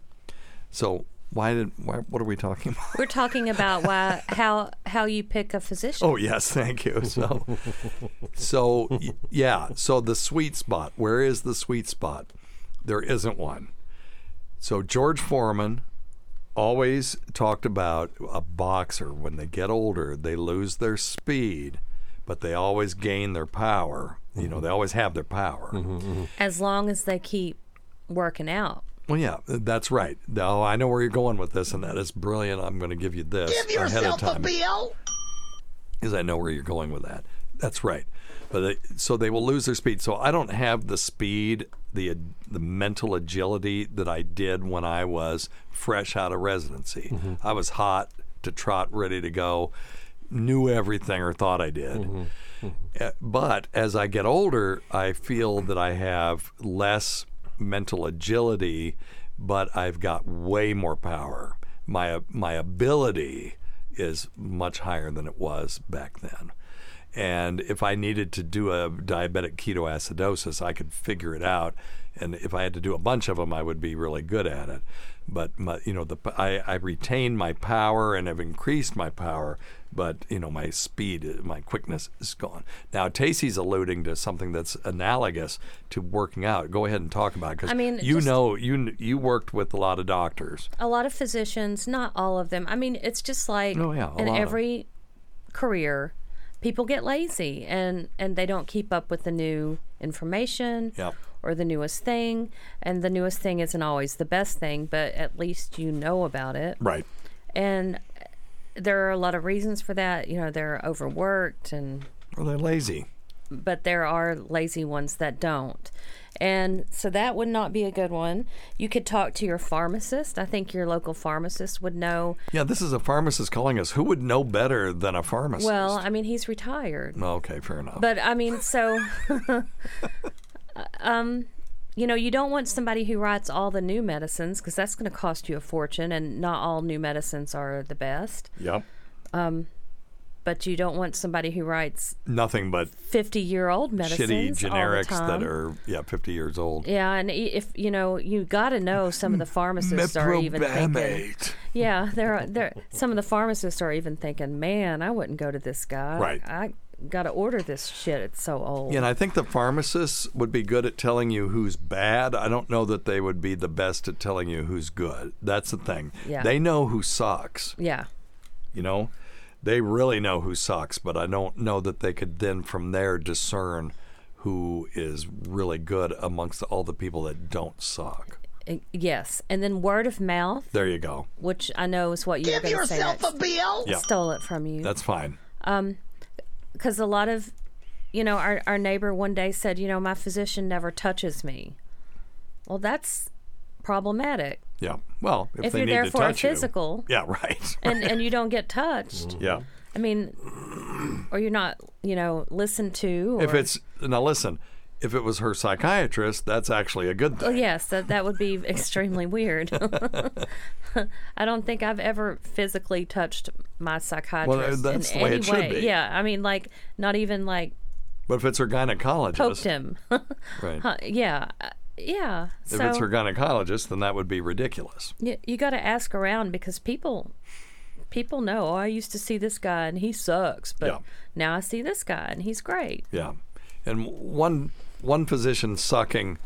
E: so Why did? Why, what are we talking about?
G: We're talking about why how how you pick a physician.
E: Oh yes, thank you. So, so yeah. So the sweet spot. Where is the sweet spot? There isn't one. So George Foreman always talked about a boxer when they get older, they lose their speed, but they always gain their power. You know, mm-hmm. they always have their power. Mm-hmm, mm-hmm.
G: As long as they keep working out.
E: Well, yeah, that's right. Now I know where you're going with this, and that is brilliant. I'm going to give you this give ahead of time because I know where you're going with that. That's right. But they, so they will lose their speed. So I don't have the speed, the the mental agility that I did when I was fresh out of residency. Mm-hmm. I was hot to trot, ready to go, knew everything or thought I did. Uh, But as I get older, I feel that I have less mental agility, but I've got way more power. My my ability is much higher than it was back then. And if I needed to do a diabetic ketoacidosis, I could figure it out. And if I had to do a bunch of them, I would be really good at it. But my, you know, the I, I retained my power and have increased my power, but you know, my speed, my quickness is gone. Now, Tacey's alluding to something that's analogous to working out. Go ahead and talk about it because
G: I mean,
E: you know, you you worked with a lot of doctors.
G: a lot of physicians, not all of them. I mean, it's just like
E: Oh, yeah,
G: in every career, people get lazy and and they don't keep up with the new information
E: Yep.
G: or the newest thing. And the newest thing isn't always the best thing, but at least you know about it.
E: Right.
G: And there are a lot of reasons for that. You know, they're overworked and
E: Or they're lazy.
G: But there are lazy ones that don't. And so that would not be a good one. You could talk to your pharmacist. I think your local pharmacist would know.
E: Yeah, this is a pharmacist calling us. Who would know better than a pharmacist?
G: Well, I mean, he's retired.
E: okay, fair enough.
G: But I mean, so (laughs) um you know, you don't want somebody who writes all the new medicines because that's going to cost you a fortune and not all new medicines are the best.
E: Yep.
G: Um but you don't want somebody who writes
E: Nothing but
G: 50-year-old medicines
E: shitty
G: all the
E: generics that are yeah 50 years old.
G: Yeah, and if you know, you got to know some of the pharmacists are even thinking. Yeah, there are there. Some of the pharmacists are even thinking, "Man, I wouldn't go to this guy.
E: Right.
G: I got to order this shit. It's so old."
E: Yeah, and I think the pharmacists would be good at telling you who's bad. I don't know that they would be the best at telling you who's good. That's the thing.
G: Yeah.
E: They know who sucks.
G: Yeah.
E: You know, they really know who sucks, but I don't know that they could then from there discern who is really good amongst all the people that don't suck.
G: Uh, Yes, and then word of mouth,
E: There you go.
G: which I know is what you were going to say next.
O: bill.
E: Yeah.
G: Stole it from you.
E: That's fine.
G: um, because a lot of, you know, our our neighbor one day said, you know, my physician never touches me. Well, that's problematic.
E: Yeah. Well, if,
G: If
E: they
G: you're
E: need
G: there
E: to
G: for a
E: touch you-
G: physical.
E: Yeah, (laughs) right.
G: and and you don't get touched. (laughs)
E: Yeah.
G: I mean, or you're not, you know, listened to. Or,
E: If it's now listen, if it was her psychiatrist, that's actually a good thing.
G: Well, yes, that that would be extremely weird. (laughs) I don't think I've ever physically touched my psychiatrist
E: that's
G: in
E: the way
G: any
E: it should
G: way.
E: be.
G: Yeah, I mean, like not even like
E: But if it's her gynecologist,
G: poked him.
E: right?
G: Huh, yeah, yeah.
E: If
G: so
E: it's her gynecologist, then that would be ridiculous.
G: you, you got to ask around because people people know. Oh, I used to see this guy and he sucks, but
E: Yeah.
G: now I see this guy and he's great.
E: Yeah, and one one physician sucking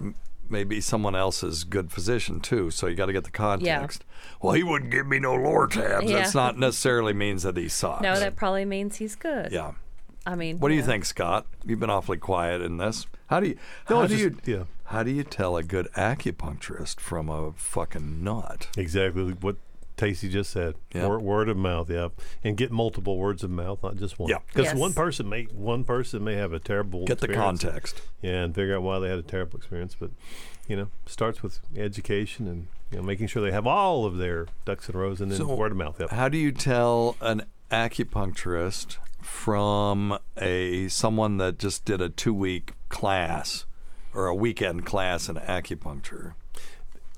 E: m- may be someone else's good physician too. So you got to get the context. Well, he wouldn't give me no Lortabs.
G: Yeah.
E: That's not necessarily means that he sucks.
G: No, that probably means he's good.
E: yeah.
G: I mean,
E: What do you
G: yeah.
E: think, Scott? You've been awfully quiet in this. How do you
H: No,
E: how
H: it's
E: do you
H: yeah.
E: How do you tell a good acupuncturist from a fucking nut?
H: Exactly what Tacey just said.
E: Yeah.
H: Word, word of mouth, yeah, and get multiple words of mouth, not just one.
E: Yeah.
H: because
G: Yes.
H: one person may one person may have a terrible
E: Get the
H: experience.
E: context.
H: Yeah, and figure out why they had a terrible experience. But you know, starts with education and you know making sure they have all of their ducks in rows, and then
E: So,
H: word of mouth. Yep.
E: How do you tell an acupuncturist from a someone that just did a two week class or a weekend class in acupuncture?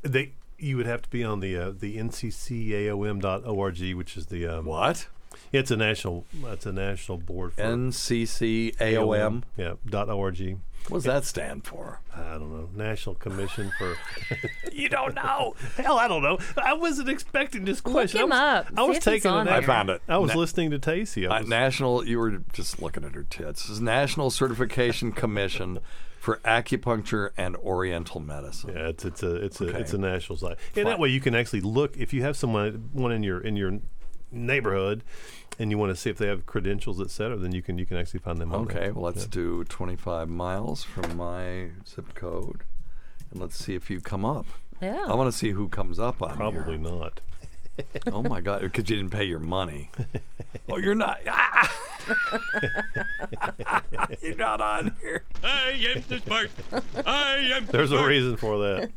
H: They you would have to be on the uh, the nccaom.org, which is the um,
E: What?
H: It's a national. It's a national board for
E: NCCAOM.
H: Yeah. Dot org.
E: What does that stand for?
H: I don't know. National Commission for. (laughs)
E: you don't know?
H: Hell, I don't know. I wasn't expecting this question.
G: him
H: I was,
G: up.
H: I
G: See
H: was
G: if he's
H: taking.
G: on
H: an
G: there.
E: I found it.
H: I was
E: Na-
H: listening to Tacey. I
E: Uh, national, you were just looking at her tits. This is National Certification Commission for Acupuncture and Oriental Medicine.
H: Yeah, it's it's a it's a it's a national site, and
E: Fine.
H: that way you can actually look if you have someone one in your in your neighborhood, and you want to see if they have credentials, et cetera. Then you can you can actually find them. on there.
E: Okay, well, let's
H: Yeah.
E: do 25 miles from my zip code, and let's see if you come up.
G: Yeah.
E: I want to see who comes up on
H: Probably not.
E: Oh my God, because you didn't pay your money. (laughs) oh, you're not. Ah! (laughs) you're not on here.
D: I am the smart. I am.
H: There's a reason for that.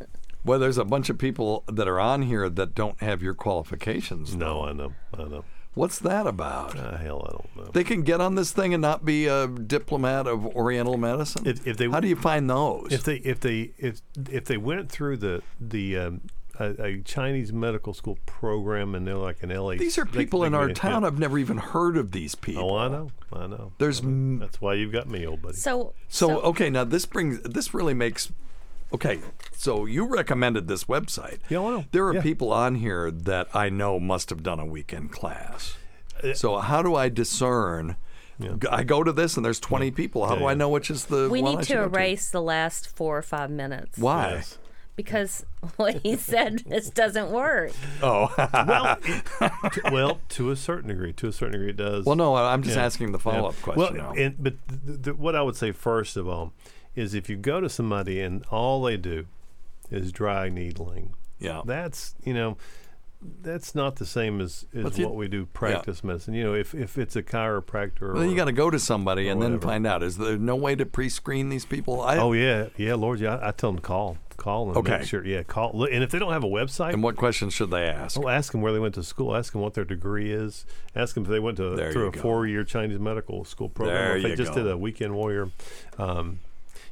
E: Well, there's a bunch of people that are on here that don't have your qualifications.
H: No, I know, I know.
E: What's that about?
H: Uh, hell, I don't know.
E: They can get on this thing and not be a diplomat of Oriental medicine.
H: If, if they
E: How do you find those?
H: if they if they if if they went through the the um, a, a Chinese medical school program and they're like an LA.
E: These are people
H: they
E: in
H: can
E: our
H: be-
E: town.
H: yeah.
E: I've never even heard of these people.
H: Oh, I know, I know.
E: There's m-
H: That's why you've got me, old buddy.
G: So,
E: So okay, now this brings this really makes okay. So you recommended this website.
H: Yeah, I know.
E: There are
H: Yeah.
E: people on here that I know must have done a weekend class.
H: Uh,
E: So how do I discern? I go to this and there's 20 people. How
H: Yeah,
E: do I know which is the
G: we
E: one
G: need
E: I should
G: to
E: go
G: erase the last four or five minutes.
E: Why?
H: Yes.
G: Because (laughs) what he said this doesn't work.
E: Oh.
H: well, it- (laughs) to, well, to a certain degree, to a certain degree, it does.
E: Well, no, I'm just
H: Yeah.
E: asking the follow-up
H: Yeah.
E: question
H: Well,
E: now.
H: and, but th- th- what I would say first of all is if you go to somebody and all they do is dry needling,
E: Yeah.
H: that's you know. That's not the same as, as
E: you-
H: what we do practice medicine. You know, if, if it's a chiropractor,
E: Well, then you
H: or-
E: got to go to somebody
H: or
E: and then find out. Is there no way to pre-screen these people? I,
H: Oh yeah, yeah, Lord, yeah. I, I tell them to call, call and
E: Okay.
H: make sure. Yeah, call. And if they don't have a website,
E: And what questions should they ask?
H: Well, ask them where they went to school. Ask them what their degree is. Ask them if they went to
E: There
H: through a
E: go.
H: four-year Chinese medical school program.
E: There
H: or if they just
E: go.
H: did a weekend warrior. Um,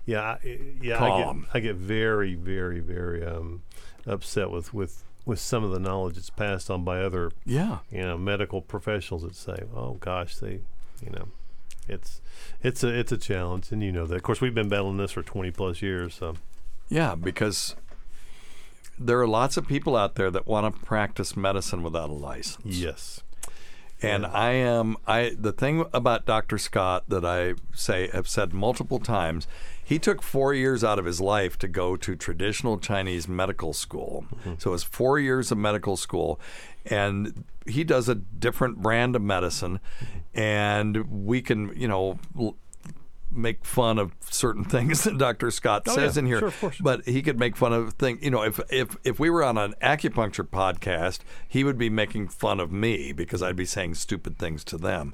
H: yeah, I, yeah.
E: Call
H: I get. I get very, very, very um, upset with, with with some of the knowledge that's passed on by other
E: Yeah.
H: you know medical professionals that say, "Oh gosh, they, you know." It's it's a it's a challenge, and you know that. Of course, we've been battling this for twenty plus years. So
E: Yeah, because there are lots of people out there that want to practice medicine without a license.
H: yes,
E: And I am I the thing about Dr. Scott that I say have said multiple times, he took 4 years out of his life to go to traditional Chinese medical school. Mm-hmm. So it's 4 years of medical school and he does a different brand of medicine mm-hmm. and we can, you know, l- make fun of certain (laughs) things that Dr. Scott
H: Oh,
E: says
H: yeah.
E: in here.
H: Sure, of course.
E: But he could make fun of things. You know, if if if we were on an acupuncture podcast, he would be making fun of me because I'd be saying stupid things to them.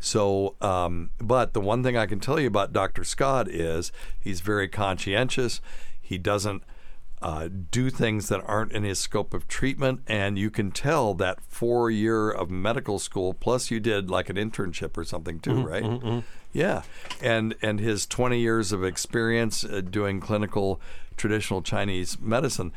E: So, um, but the one thing I can tell you about Dr. Scott is he's very conscientious. He doesn't. Uh, do things that aren't in his scope of treatment, and you can tell that four year of medical school plus you did like an internship or something too,
H: Mhm,
E: right?
H: mhm, mhm.
E: Yeah, and and his 20 years of experience uh, doing clinical traditional Chinese medicine,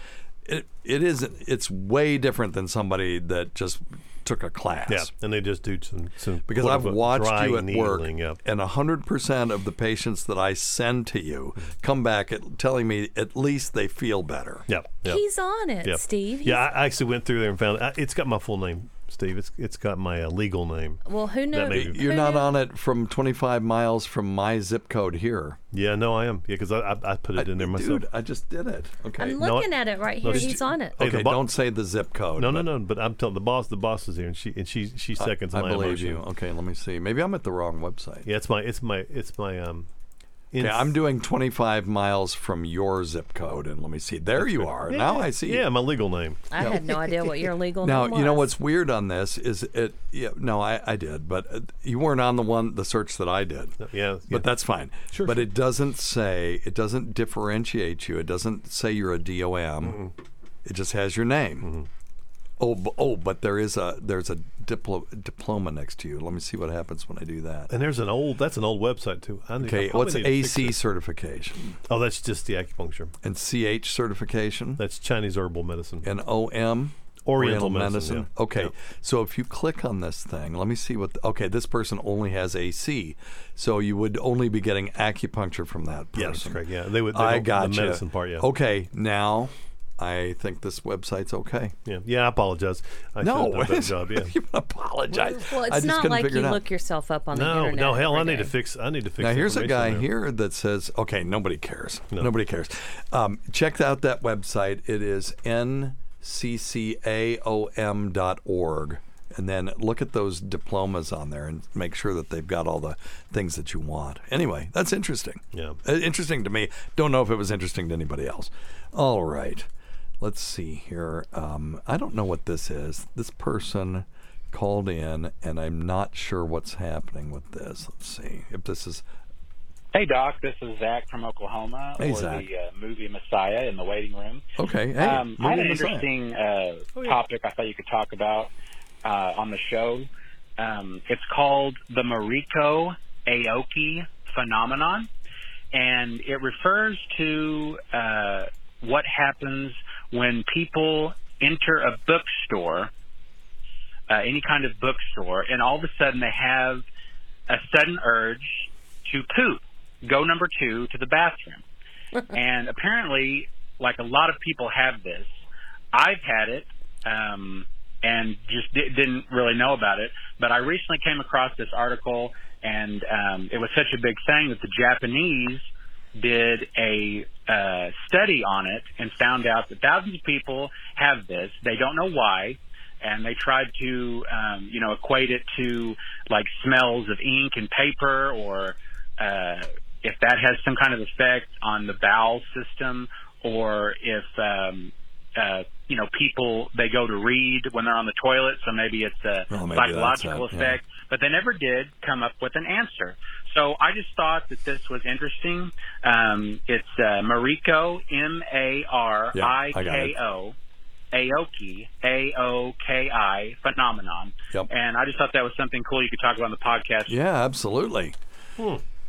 E: it it is it's way different than somebody that just took a class.
H: yeah, and they just do some some
E: Because I've watched
H: dry
E: you at work,
H: needling, yeah.
E: and hundred percent of the patients that I send to you come back at, telling me at least they feel better.
H: Yeah, yeah.
G: He's on it,
H: Yeah.
G: Steve. He's-
H: Yeah, I I actually went through there and found uh, it's got my full name, Steve. It's it's got my uh, legal name.
G: well, who knows?
H: may be-
E: You're
G: who
E: not
G: knew-
E: on it from 25 miles from my zip code here.
H: Yeah, no, I am. Yeah, because I, I I put it in there myself.
E: Dude, I just did it. Okay.
G: I'm
H: No,
G: looking at it right here.
H: she-
G: He's on it.
H: Hey,
E: Okay,
H: bo-
E: don't say the zip code.
H: No, no,
E: but
H: no. But I'm telling the boss. The boss is here, and she and she she seconds
E: I,
H: my
E: believe
H: emotion.
E: you. Okay, let me see. Maybe I'm at the wrong website.
H: Yeah, it's my it's my it's my um.
E: Okay,
H: ins-
E: I'm doing 25 miles from your zip code, and let me see. There you are.
H: Yeah,
E: now I see.
H: Yeah,
E: you.
H: my legal name.
G: I had no idea what your legal
E: Now
G: name was.
E: Now you know what's weird on this is it. Yeah, no, I, I did, but uh, you weren't on the one the search that I did.
H: Yeah, yeah.
E: But that's fine.
H: Sure,
E: but it doesn't say it doesn't differentiate you. It doesn't say you're a DOM. It just has your name.
H: Mm-hmm.
E: Oh, oh, but there is a there's a diplo- diploma next to you. Let me see what happens when I do that.
H: And there's an old that's an old website too.
E: Okay, what's
H: fix
E: AC certification
H: Oh, that's just the acupuncture.
E: and CH certification
H: That's Chinese herbal medicine.
E: and OM?
H: Oriental medicine, yeah.
E: Okay,
H: Yeah.
E: so if you click on this thing, let me see what. okay, this person only has AC, so you would only be getting acupuncture from that person.
H: Yeah, that's correct. Yeah, they would- they
E: I
H: don't- the medicine part, yeah.
E: Okay, now I think this website's okay.
H: Yeah, yeah. I apologize. I
E: no,
H: should have done job. (laughs) Yeah.
E: you apologize.
G: Well,
E: I
G: it's
E: just
G: not like you look yourself up on the internet.
H: no, hell, I
G: every
H: need to fix. I need to fix.
E: Now here's a guy
H: there.
E: here that says, okay, nobody cares. Nobody cares. Um, check out that website. It is nccaom.org. And then look at those diplomas on there and make sure that they've got all the things that you want. Anyway, that's interesting.
H: Yeah.
E: Uh, interesting to me. Don't know if it was interesting to anybody else. All right. Let's see here. Um, I don't know what this is. This person called in, and I'm not sure what's happening with this. Let's see if this is
P: Hey, Doc. This is Zach from Oklahoma,
E: Hey,
P: or
E: Zach.
P: the uh, movie Messiah in the waiting room.
E: Okay. Hey,
P: um, I had an
E: Messiah.
P: interesting uh,
E: Oh, yeah.
P: topic I thought you could talk about uh, on the show. Um, it's called the Mariko Aoki phenomenon, and it refers to uh, what happens when people enter a bookstore, uh, any kind of bookstore, and all of a sudden they have a sudden urge to poop, go number two to the bathroom. (laughs) and apparently, like a lot of people have this. I've had it um, and just di- didn't really know about it. But I recently came across this article, and um, it was such a big thing that the Japanese did a uh, study on it and found out that thousands of people have this. They don't know why. And they tried to, um, you know, equate it to like smells of ink and paper, or uh, if that has some kind of effect on the bowel system, or if um, uh, you know people they go to read when they're on the toilet, so maybe it's a
E: Well, maybe that's
P: psychological
E: it, yeah.
P: effect. But they never did come up with an answer. So I just thought that this was interesting. Um, it's uh, Mariko, M A R I K O. Aoki, A O K I phenomenon.
E: Yep.
P: And I just thought that was something cool you could talk about on the podcast.
E: Yeah, absolutely.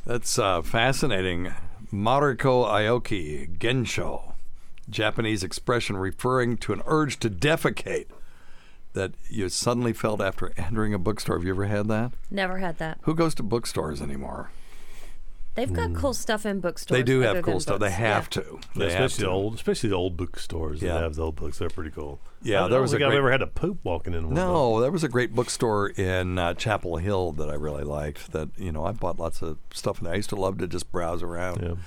E: That's uh, fascinating. Mariko Aoki Gensho, Japanese expression referring to an urge to defecate that you suddenly felt after entering a bookstore. Have you ever had that?
G: Never had that.
E: Who goes to bookstores anymore?
G: They've got cool stuff in bookstores.
E: They do have cool stuff. They have
G: Yeah.
E: to.
H: Yeah,
E: They have
H: especially
E: to.
H: the old, especially the old bookstores
E: Yeah.
H: that have the old books. They're pretty cool.
E: Yeah,
H: I
E: there
H: don't
E: was a
H: think I've
E: great-
H: ever had a poop walking in one.
E: No, there was a great bookstore in uh, Chapel Hill that I really liked. That you know, I bought lots of stuff, and I used to love to just browse around.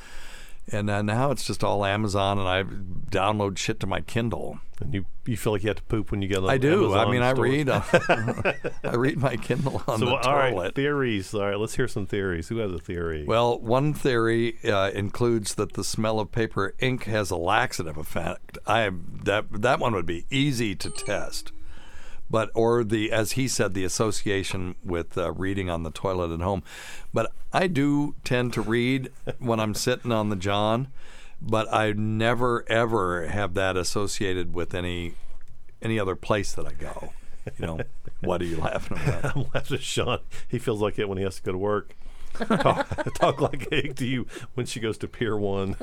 E: And uh, now it's just all Amazon, and I download shit to my Kindle.
H: And you you feel like you have to poop when you get on the
E: I do. I
H: Amazon
E: mean, I read. Uh, (laughs) (laughs) I read my Kindle on
H: so,
E: the
H: all right,
E: toilet.
H: theories. All right, let's hear some theories. Who has a theory?
E: Well, one theory uh, includes that the smell of paper ink has a laxative effect. I that that one would be easy to test, but or the as he said the association with uh, reading on the toilet at home. But I do tend to read when I'm sitting on the john, but I never ever have that associated with any any other place that I go. You know, what are you laughing about? (laughs)
H: I'm laughing at Sean. He feels like it when he has to go to work. (laughs) talk, talk like Egg to you when she goes to Pier One.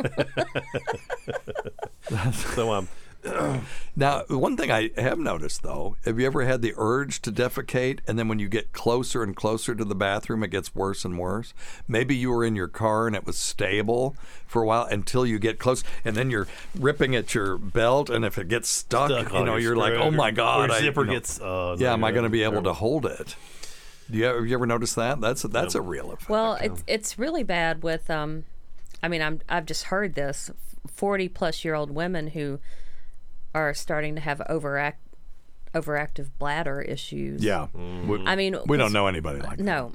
H: (laughs) so um, (clears throat)
E: Now, one thing I have noticed though, have you ever had the urge to defecate and then when you get closer and closer to the bathroom, it gets worse and worse? Maybe you were in your car and it was stable for a while until you get close and then you're ripping at your belt and if it gets stuck,
H: Stuck
E: you know,
H: your
E: you're like, oh my God.
H: or
E: I-
H: zipper
E: you know,
H: gets, uh,
E: yeah, am I going to be able to hold it? Do you, have you ever noticed that? That's that's a real effect.
G: Well, it's it's really bad with um, I mean, I'm I've just heard this forty plus year old women who are starting to have overact overactive bladder issues.
E: Yeah. We-
G: I mean,
E: we don't know anybody like that.
G: no,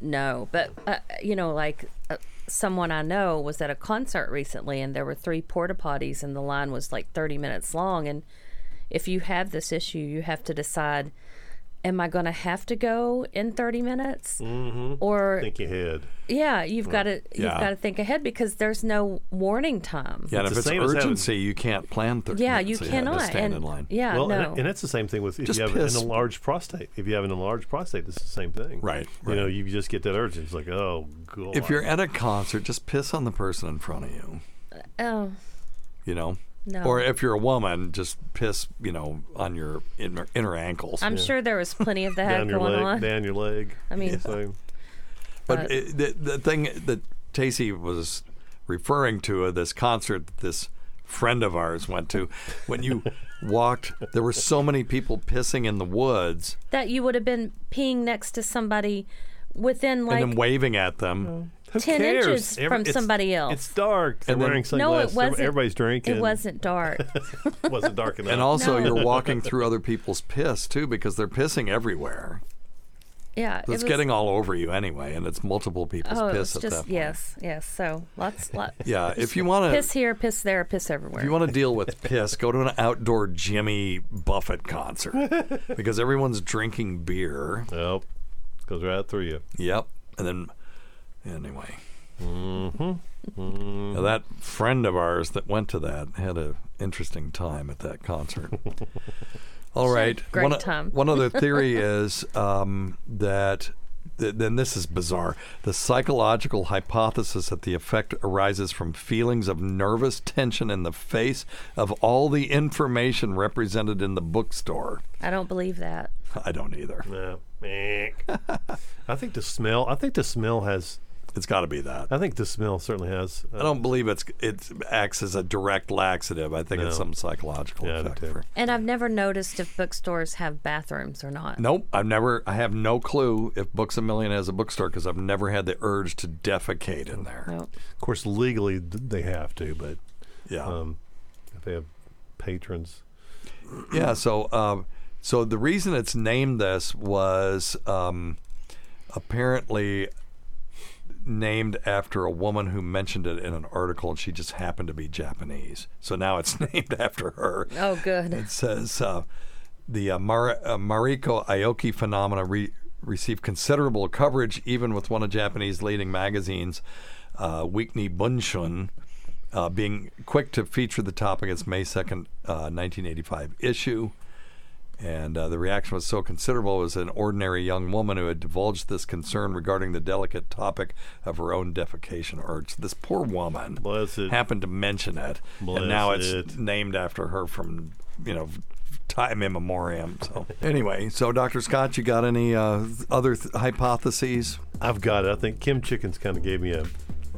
G: no. But uh, you know, like uh, someone I know was at a concert recently, and there were three porta potties, and the line was like thirty minutes long. And if you have this issue, you have to decide: Am I going to have to go in thirty minutes,
H: mm-hmm.
G: or
H: think ahead.
G: yeah, you've got to you've
E: Yeah.
G: got to think ahead because there's no warning time.
E: Yeah, and if it's
H: same as having-
E: urgency, you can't plan 30
G: Yeah,
E: minutes,
G: you
E: so have
G: cannot,
E: stand
G: and-
E: in line.
G: yeah,
H: well,
G: no.
H: and, and that's the same thing with if
E: Just
H: you have
E: piss.
H: an enlarged prostate. If you have an enlarged prostate, it's the same thing.
E: Right,
H: You know, you just get that urge. It's like, oh, God.
E: If you're at a concert, just piss on the person in front of you.
G: Oh,
E: You know,
G: No.
E: Or if you're a woman, just piss, you know, on your inner, inner ankles.
G: I'm sure there was plenty of that (laughs)
H: down your
G: going
H: leg,
G: on.
H: down your leg.
G: I mean,
H: So,
E: But
G: But-
E: it, the, the thing that Tacey was referring to, uh, this concert that this friend of ours went to, when you (laughs) walked, there were so many people pissing in the woods
G: that you would have been peeing next to somebody within like
E: and then waving at them.
H: Who
G: 10
H: cares?
G: inches
H: Every-
G: from somebody else.
H: It's dark. They're
E: And then-
H: wearing
G: no, it
H: sunglasses.
G: wasn't.
H: Everybody's drinking.
G: It wasn't dark.
H: it (laughs) wasn't dark enough.
E: And also,
G: No.
E: you're (laughs) walking through other people's piss too, because they're pissing everywhere.
G: yeah,
E: It's
G: it was,
E: getting all over you anyway, and it's multiple people's
G: Oh, it
E: piss
G: was
E: at
G: just
E: that point.
G: yes, yes. So lots, lots. (laughs)
E: Yeah, if you want to
G: piss here, piss there, piss everywhere.
E: If you want to deal with piss, go to an outdoor Jimmy Buffett concert because everyone's drinking beer.
H: Yep. Goes right through you.
E: Yep. And then, anyway.
H: Mm-hmm.
E: Now, that friend of ours that went to that had an interesting time at that concert. (laughs) All right.
G: She had a
E: right.
G: great
E: one, o-
G: time.
E: one other (laughs) theory is um, that, th- then this is bizarre. The psychological hypothesis that the effect arises from feelings of nervous tension in the face of all the information represented in the bookstore.
G: I don't believe that.
E: I don't either.
H: No. (laughs) I think the smell. I think the smell has.
E: It's got to be that.
H: I think the smell certainly has. uh,
E: I don't believe it's it acts as a direct laxative. I think it's some psychological
H: Yeah,
E: effect.
H: too.
E: for-
G: And I've never noticed if bookstores have bathrooms or not.
E: Nope, I've never. I have no clue if Books a Million has a bookstore because I've never had the urge to defecate in there.
G: Nope.
H: Of course, legally they have to, but
E: Yeah.
H: um, if they have patrons,
E: Yeah. So, um, so the reason it's named this was um, apparently named after a woman who mentioned it in an article, and she just happened to be Japanese. So now it's (laughs) named after her.
G: Oh, good.
E: It says uh, the uh, Mar- uh, Mariko Aoki phenomena re- received considerable coverage, even with one of Japanese leading magazines, uh, Weekly Bunshun, uh, being quick to feature the topic its May 2nd, uh, 1985 issue. And uh, the reaction was so considerable as an ordinary young woman who had divulged this concern regarding the delicate topic of her own defecation urge. This poor woman
H: Bless it.
E: happened to mention it, and now it's
H: it.
E: named after her from you know time immemorial. So anyway, so Dr. Scott, you got any uh, other th- hypotheses
H: I've got it. I think Kim Chickens kind of gave me a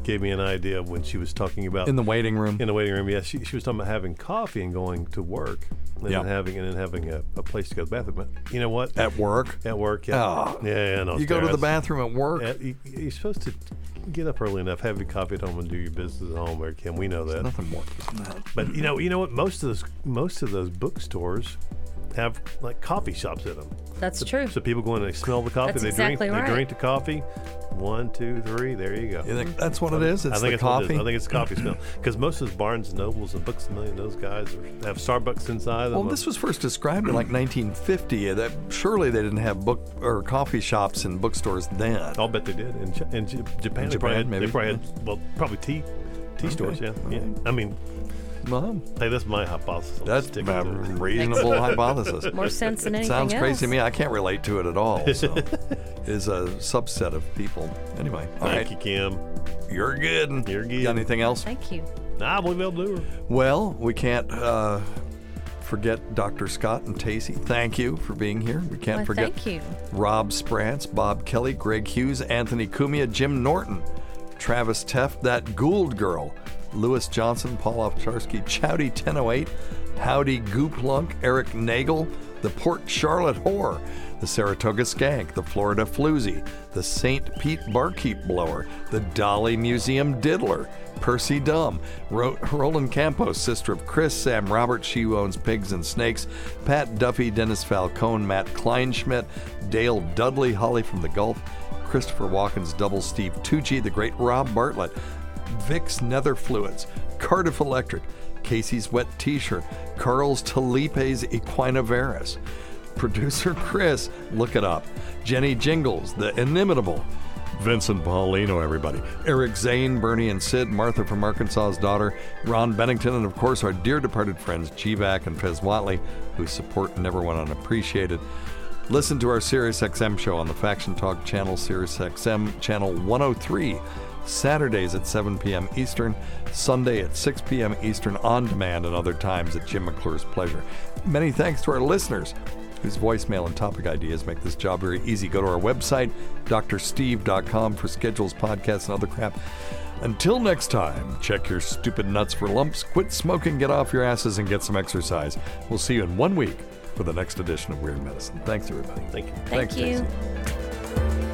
H: gave me an idea when she was talking about
E: in the waiting room?
H: in the waiting room. Yes, she, she was talking about having coffee and going to work, and
E: Yeah.
H: then having and then having a, a place to go to the bathroom. You know what?
E: At work?
H: At work, yeah,
E: Oh.
H: yeah, yeah. No,
E: You go to the bathroom at work.
H: Yeah, you, you're supposed to get up early enough, have your coffee at home, and do your business at home. Where Kim, we know that.
E: Nothing more than that.
H: But you know, you know what? Most of those most of those bookstores have like coffee shops in them.
G: That's true.
H: So people go in and they smell the coffee.
G: That's
H: they
G: exactly
H: drink.
G: right.
H: They drink the coffee. One, two, three. There you go.
E: You think that's what it is? It's
H: I think
E: the
H: it's what it is.
E: coffee?
H: I think it's coffee smell because most of those Barnes and Nobles and Books a Million, those guys are, have Starbucks inside them.
E: Well, this was first described in like 1950. uh, That surely they didn't have book or coffee shops and bookstores then.
H: I'll bet they did. In, in Japan,
E: In
H: they, probably
E: Japan,
H: had,
E: maybe.
H: they probably had, well, probably tea, tea stores. Yeah, yeah. I mean,
E: well,
H: hey, that's my hypothesis. I'll
E: That's
H: stick
E: a
H: with it.
E: reasonable hypothesis. (laughs)
G: More sense than anything
E: Sounds crazy to me. I can't relate to it at all. (laughs) So, it is a subset of people. Anyway, all
H: Thank
E: right.
H: you, Kim.
E: You're good.
H: You're good.
E: Got anything else?
G: Thank you.
H: Nah, I believe they'll do her.
E: Well, we can't uh, forget Dr. Scott and Tacey. Thank you for being here. We can't
G: Why,
E: forget
G: thank you.
E: Rob Sprance, Bob Kelly, Greg Hughes, Anthony Cumia, Jim Norton, Travis Teff, that Gould girl, Lewis Johnson, Paul Ovcharsky, Chowdy 1008, Howdy Gooplunk, Eric Nagel, the Port Charlotte Whore, the Saratoga Skank, the Florida Floozy, the St. Pete Barkeep Blower, the Dolly Museum Diddler, Percy Dumb, Ro- Roland Campos, sister of Chris, Sam Robert, she owns pigs and snakes, Pat Duffy, Dennis Falcone, Matt Kleinschmidt, Dale Dudley, Holly from the Gulf, Christopher Walken's double Steve Tucci, the great Rob Bartlett, Vicks Nether Fluids, Cardiff Electric, Casey's Wet T-shirt, Carl's Talipes Equinovarus, producer Chris, look it up, Jenny Jingles, the inimitable, Vincent Paulino, everybody. Eric Zane, Bernie and Sid, Martha from Arkansas's daughter, Ron Bennington, and of course our dear departed friends G-Vac and Fez Whatley, whose support never went unappreciated. Listen to our SiriusXM show on the Faction Talk channel, SiriusXM channel 103. Saturdays at 7 p.m. Eastern, Sunday at 6 p.m. Eastern on demand, and other times at Jim McClure's pleasure. Many thanks to our listeners whose voicemail and topic ideas make this job very easy. Go to our website, drsteve.com, for schedules, podcasts, and other crap. Until next time, check your stupid nuts for lumps, quit smoking, get off your asses, and get some exercise. We'll see you in one week for the next edition of Weird Medicine. Thanks, everybody.
H: Thank you.
G: Thank
E: Thanks,
G: you.
E: Jason.